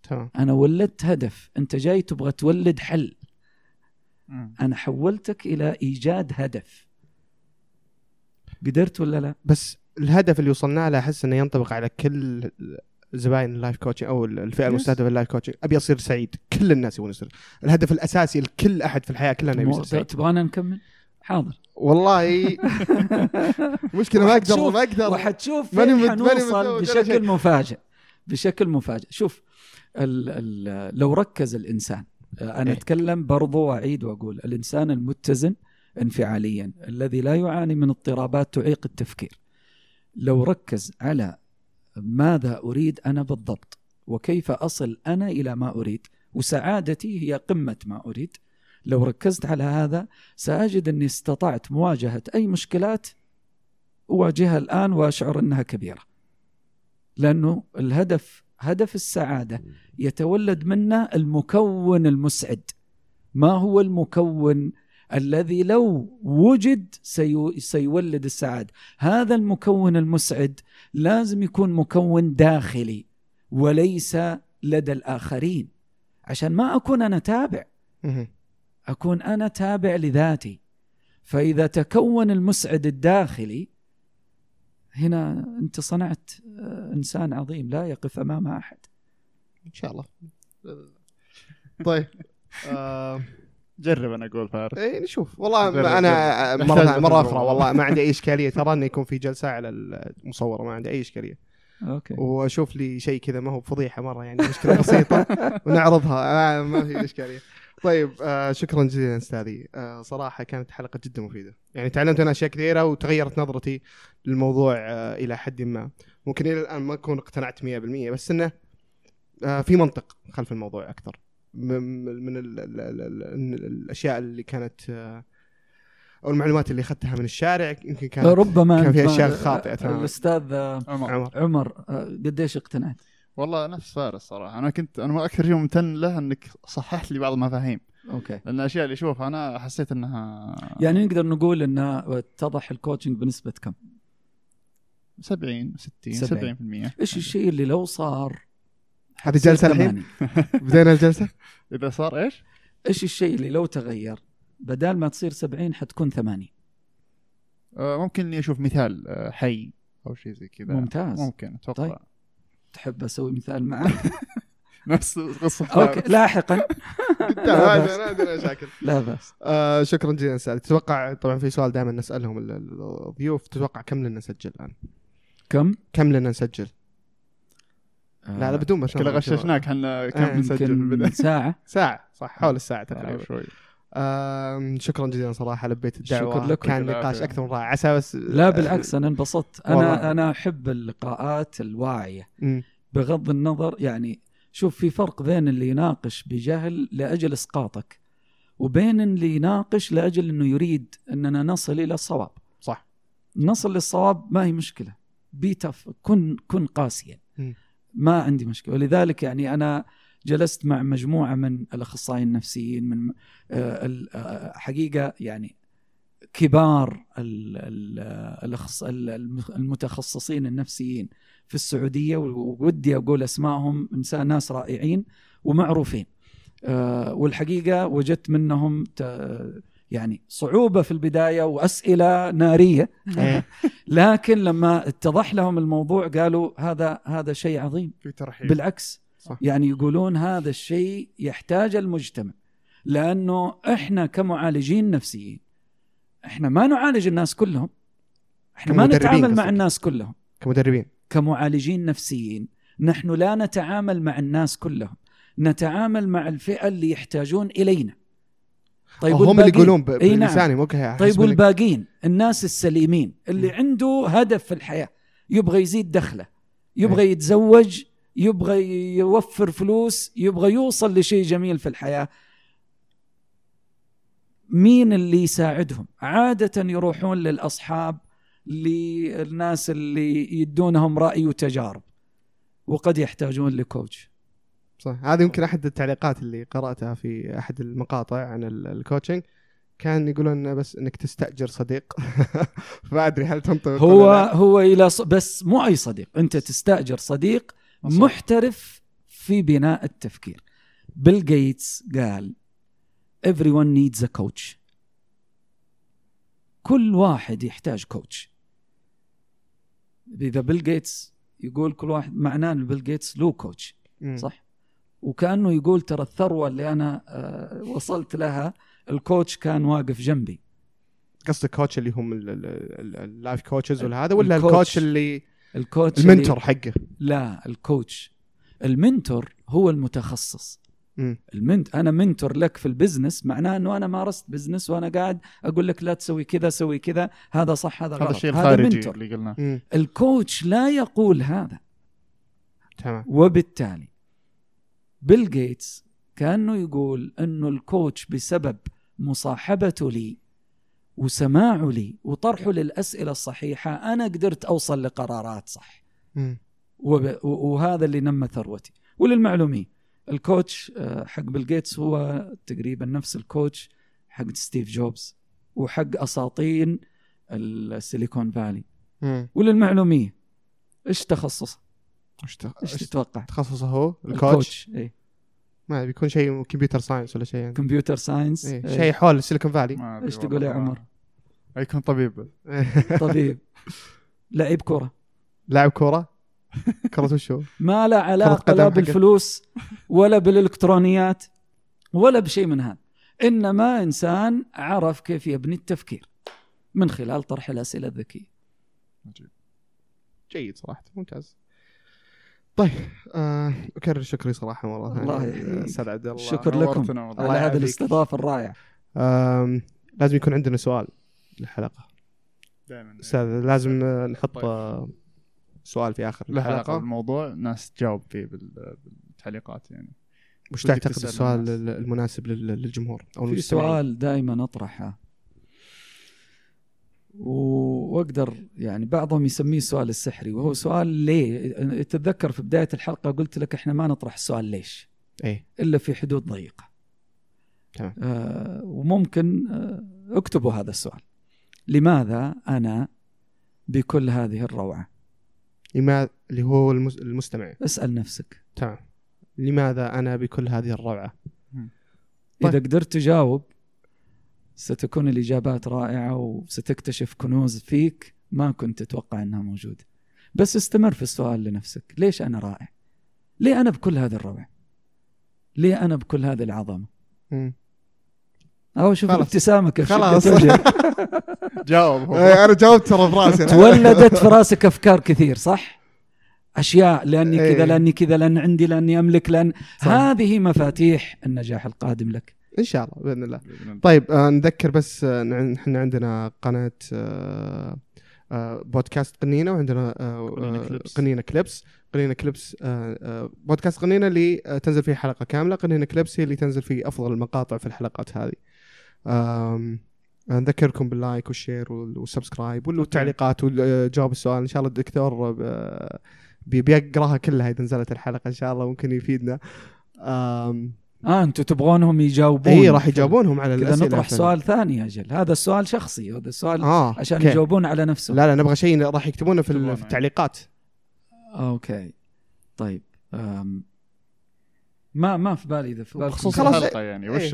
تمام. أنا ولدت هدف. أنت جاي تبغى تولد حل. أنا حولتك إلى إيجاد هدف. قدرت ولا لا؟ بس الهدف اللي وصلنا له أحس إنه ينطبق على كل زباين ال life coaching أو الفئة. المستهدفة ال life coaching أبي أصير سعيد. كل الناس يبون يصير. الهدف الأساسي لكل أحد في الحياة كلنا يبي مو- يصير سعيد. تبغانا نكمل؟ حاضر. والله. <laughs> مشكلة ما أقدر ما أقدر. وحتشوف ماني حنوصل بشكل. مفاجئ. بشكل مفاجئ. شوف ال ال لو ركز الإنسان أنا إيه. أتكلم برضو وأعيد وأقول الإنسان المتزن انفعاليا الذي لا يعاني من اضطرابات تعيق التفكير. لو ركز على ماذا أريد أنا بالضبط وكيف أصل أنا إلى ما أريد وسعادتي هي قمة ما أريد لو ركزت على هذا سأجد أني استطعت مواجهة أي مشكلات أواجهها الآن وأشعر أنها كبيرة. لأنه الهدف هدف السعادة يتولد منه المكون المسعد. ما هو المكون الذي لو وجد سيو سيولد السعادة. هذا المكون المسعد لازم يكون مكون داخلي وليس لدى الآخرين. عشان ما أكون أنا تابع. أكون أنا تابع لذاتي. فإذا تكون المسعد الداخلي هنا أنت صنعت آه، إنسان عظيم لا يقف أمام أحد. إن شاء الله. طيب آه جرب أنا أقول فارس. إيه نشوف والله جرب، أنا جرب. مرة مرة والله ما عندي أي إشكالية. ترى إنه يكون في جلسة على المصورة ما عندي أي إشكالية. أوكي. وأشوف لي شيء كذا ما هو بفضيحه مرة يعني مشكلة بسيطة <laughs> ونعرضها. آه ما في إشكالية. طيب آه شكرا جزيلا أستاذي. آه صراحة كانت حلقة جدا مفيدة. يعني تعلمت أنا أشياء كثيرة وتغيرت نظرتي للموضوع آه إلى حد ما. ممكن إلى الآن ما أكون اقتنعت 100% بس إنه آه في منطق خلف الموضوع أكثر. من ال ال ال ال الأشياء اللي كانت آه أو المعلومات اللي أخذتها من الشارع يمكن كانت ربما كان في أشياء خاطئة تماماً. الأستاذ آه، عمر عمر عمر آه، قديش اقتنعت؟ والله نفس فارس صراحة أنا كنت أنا أكثر شيء ممتن له إنك صححت لي بعض المفاهيم أوكي لأن الأشياء اللي أشوفها أنا حسيت إنها يعني نقدر نقول ان اتضح ال coaching بنسبة كم؟ 70 60 70. 70% إيش الشيء اللي لو صار هذه جلسة الحين 80 بدينا <laughs> الجلسة <laughs> إذا صار إيش؟ إيش الشيء اللي لو تغير بدال ما تصير 70 حتكون 80 آه، ممكن إني أشوف مثال آه، حي أو شيء زي كذا ممتاز ممكن أتوقع طيب. تحب أسوي مثال معك؟ <laughs> نفس قصه أوكي. لاحقا قدام لا بأس. مشاكل لا بأس آه شكرا جزيلا أستاذ تتوقع طبعا في سؤال دائما نسألهم ال- ال- الضيوف تتوقع كم لنا نسجل الآن؟ كم؟ كم لنا نسجل؟ لا لا بدون ما كذا غششناك إحنا كم آه، نسجل في البداية؟ <laughs> ساعة. ساعة صح حول الساعة تقريبا. آه، شوي. آه شكرا جزيلا صراحة لبيت الدعوة. شكر لكم. كان نقاش. أكثر من رائع. عسى بس لا بالعكس أنا انبسطت. والله. أنا أنا أحب اللقاءات الواعية. مم. بغض النظر يعني شوف في فرق بين اللي يناقش بجهل لأجل إسقاطك وبين اللي يناقش لأجل إنه يريد إننا نصل إلى الصواب. صح. نصل للصواب ما هي مشكلة. بيتف كن كن قاسيا. مم. ما عندي مشكلة. ولذلك يعني أنا جلست مع مجموعة من الأخصائيين النفسيين من آه، ال- آه، حقيقة يعني كبار المتخصصين النفسيين في السعودية وودي أقول أسمائهم ناس رائعين ومعروفين. آه، والحقيقة وجدت منهم يعني صعوبة في البداية وأسئلة نارية إيه. <laughs> لكن لما اتضح لهم الموضوع قالوا هذا هذا شيء عظيم في ترحيب بالعكس صح. يعني يقولون هذا الشيء يحتاج المجتمع لأنه إحنا كمعالجين نفسيين إحنا ما نعالج الناس كلهم إحنا ما نتعامل مع. الناس كلهم كمدربين كمعالجين نفسيين نحن لا نتعامل مع الناس كلهم نتعامل مع الفئة اللي يحتاجون إلينا طيب هم اللي؟ يقولون ب- أي نعم. بلساني مو كه- طيب والباقين الناس السليمين اللي مم. عنده هدف في الحياة يبغى يزيد دخله يبغى يتزوج يبغى يوفر فلوس يبغى يوصل لشيء جميل في الحياة مين اللي يساعدهم عادة يروحون للأصحاب للناس اللي يدونهم رأي وتجارب وقد يحتاجون ل coach صح. هذه يمكن أحد التعليقات اللي قرأتها في أحد المقاطع عن ال- ال coaching كان يقولون بس إنك تستأجر صديق. <laughs> ما أدري هل تنطبق هو. هو إلى ص... بس مو أي صديق. أنت تستأجر صديق صح. محترف في بناء التفكير. بيل جيتس قال everyone needs a coach. كل واحد يحتاج coach إذا بيل جيتس يقول كل واحد معناه إن بيل جيتس له coach. صح؟ وكأنه يقول ترى الثروة اللي أنا آه، وصلت لها ال coach كان واقف جنبي. قصدك coach اللي هم ال- ال- ال- ال life coaches ولا هذا ولا الكوتش. الكوتش اللي الكوتش اللي- المنتور حقه؟ لا الكوتش. المنتور هو المتخصص. المنت أنا mentor لك في ال business معناه إنه أنا مارست business وأنا قاعد أقول لك لا تسوي كذا سوي كذا هذا صح هذا غلط. هذا الشيء هذا الخارجي mentor. اللي قلناه. ال coach لا يقول هذا. تمام. وبالتالي بيل جيتس كأنه يقول إنه ال coach بسبب مصاحبته لي وسماعه لي وطرحه للأسئلة الصحيحة أنا قدرت أوصل لقرارات صح وهذا اللي نمى ثروتي وللمعلوميه ال coach آه، حق بيل جيتس هو تقريبا نفس ال coach حق ستيف جوبز وحق اساطين السيليكون فالي. وللمعلوميه إيش تخصصه؟ إيش تتوقع؟ تخصصه هو ال coach اي ما بيكون شيء computer science ولا شيء يعني computer science إيه. إيه. شيء حول السيليكون فالي إيش تقول يا. عمر؟ <laughs> يكون طبيب <laughs> طبيب لعيب كرة لاعب كوره كرة وشو ما له علاقة قدم لا. بالفلوس ولا بالإلكترونيات ولا بشيء من هذا إنما إنسان عرف كيف يبني التفكير من خلال طرح الأسئلة الذكية عجيب. جيد صراحة ممتاز طيب آه، أكرر شكري صراحة مرة ثانية. الله يحييك. أستاذ عبد الله. شكر لكم. على هذه. الاستضافة الرائعة. لازم يكون عندنا سؤال للحلقة. دائما. أستاذ لازم آه، نحط طيب. سؤال في آخر الحلقة. بالموضوع ناس تجاوب فيه بال- بالتعليقات يعني. وش تعتقد السؤال المناسب لل- للجمهور؟ أو في سؤال دائما أطرحه. وأقدر يعني بعضهم يسميه السؤال السحري وهو سؤال ليه؟ تتذكر في بداية الحلقة قلت لك إحنا ما نطرح السؤال ليش؟ إيه. إلا في حدود ضيقة. تمام. آه وممكن آه اكتبوا هذا السؤال. لماذا أنا بكل هذه الروعة؟ لماذا اللي هو المس- المستمع. اسأل نفسك. تمام. لماذا أنا بكل هذه الروعة؟ طيب. إذا قدرت تجاوب ستكون الإجابات رائعة وستكتشف كنوز فيك ما كنت تتوقع إنها موجودة بس استمر في السؤال لنفسك ليش أنا رائع ليه أنا بكل هذه الروعة ليه أنا بكل هذه العظمة مم. أو شوف. ابتسامك كيف خلاص. <laughs> جاوب إيه، أنا جاوبت ترى براسي تولدت في <laughs> راسك أفكار كثير صح؟ أشياء لأني إيه. كذا لأني كذا لأن عندي لأني أملك لأن صح. هذه مفاتيح النجاح القادم لك إن شاء الله بإذن الله. طيب آه نذكر بس آه، إحنا عندنا قناة آه آه بودكاست قنينة وعندنا آه قنينة آه، clips. قنينة clips. قنينة clips آه آه بودكاست قنينة اللي آه تنزل فيه حلقة كاملة. قنينة clips هي اللي تنزل فيه أفضل المقاطع في الحلقات هذه. آم، نذكركم بال like وال share وال- وال subscribe وال- والتعليقات وجواب السؤال. إن شاء الله الدكتور آه، بي- بيقراها كلها إذا نزلت الحلقة إن شاء الله ممكن يفيدنا. آم، آه أنتم تبغونهم يجاوبون اي راح يجاوبونهم على الأسئلة نطرح سؤال ثاني أجل هذا السؤال شخصي هذا السؤال آه عشان أوكي. يجاوبون على نفسه لا لا نبغى شيء راح يكتبونه في, في التعليقات أوكي طيب أم. ما ما في بالي إذا في بالكم بخصوص. الحلقة يعني وش إيه.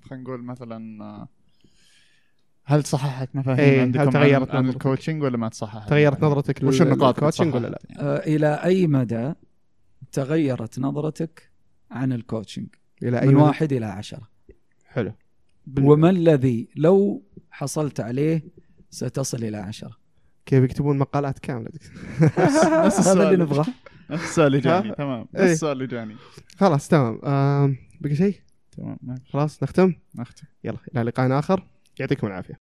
خلينا نقول مثلا آه، هل صححت مفاهيم هل عندكم تغيرت عن, عن؟ ال coaching ولا ما تصححت؟ تغيرت يعني نظرتك وش النقاط اللي لل coaching ولا لا؟ يعني؟ آه إلى أي مدى تغيرت نظرتك عن ال coaching إلى أي من؟ واحد إلى عشرة. حلو. بال- وما الذي لو حصلت عليه ستصل إلى عشرة؟ كيف يكتبون مقالات كاملة؟ <laughs> نفس هذا اللي السؤال. نبغاه. نفس <laughs> السؤال اللي جاني؟ تمام. نفس إيه. السؤال اللي جاني خلاص تمام. بقي شيء؟ تمام خلاص نختم؟ نختم. يلا إلى لقاء آخر. يعطيكم العافية.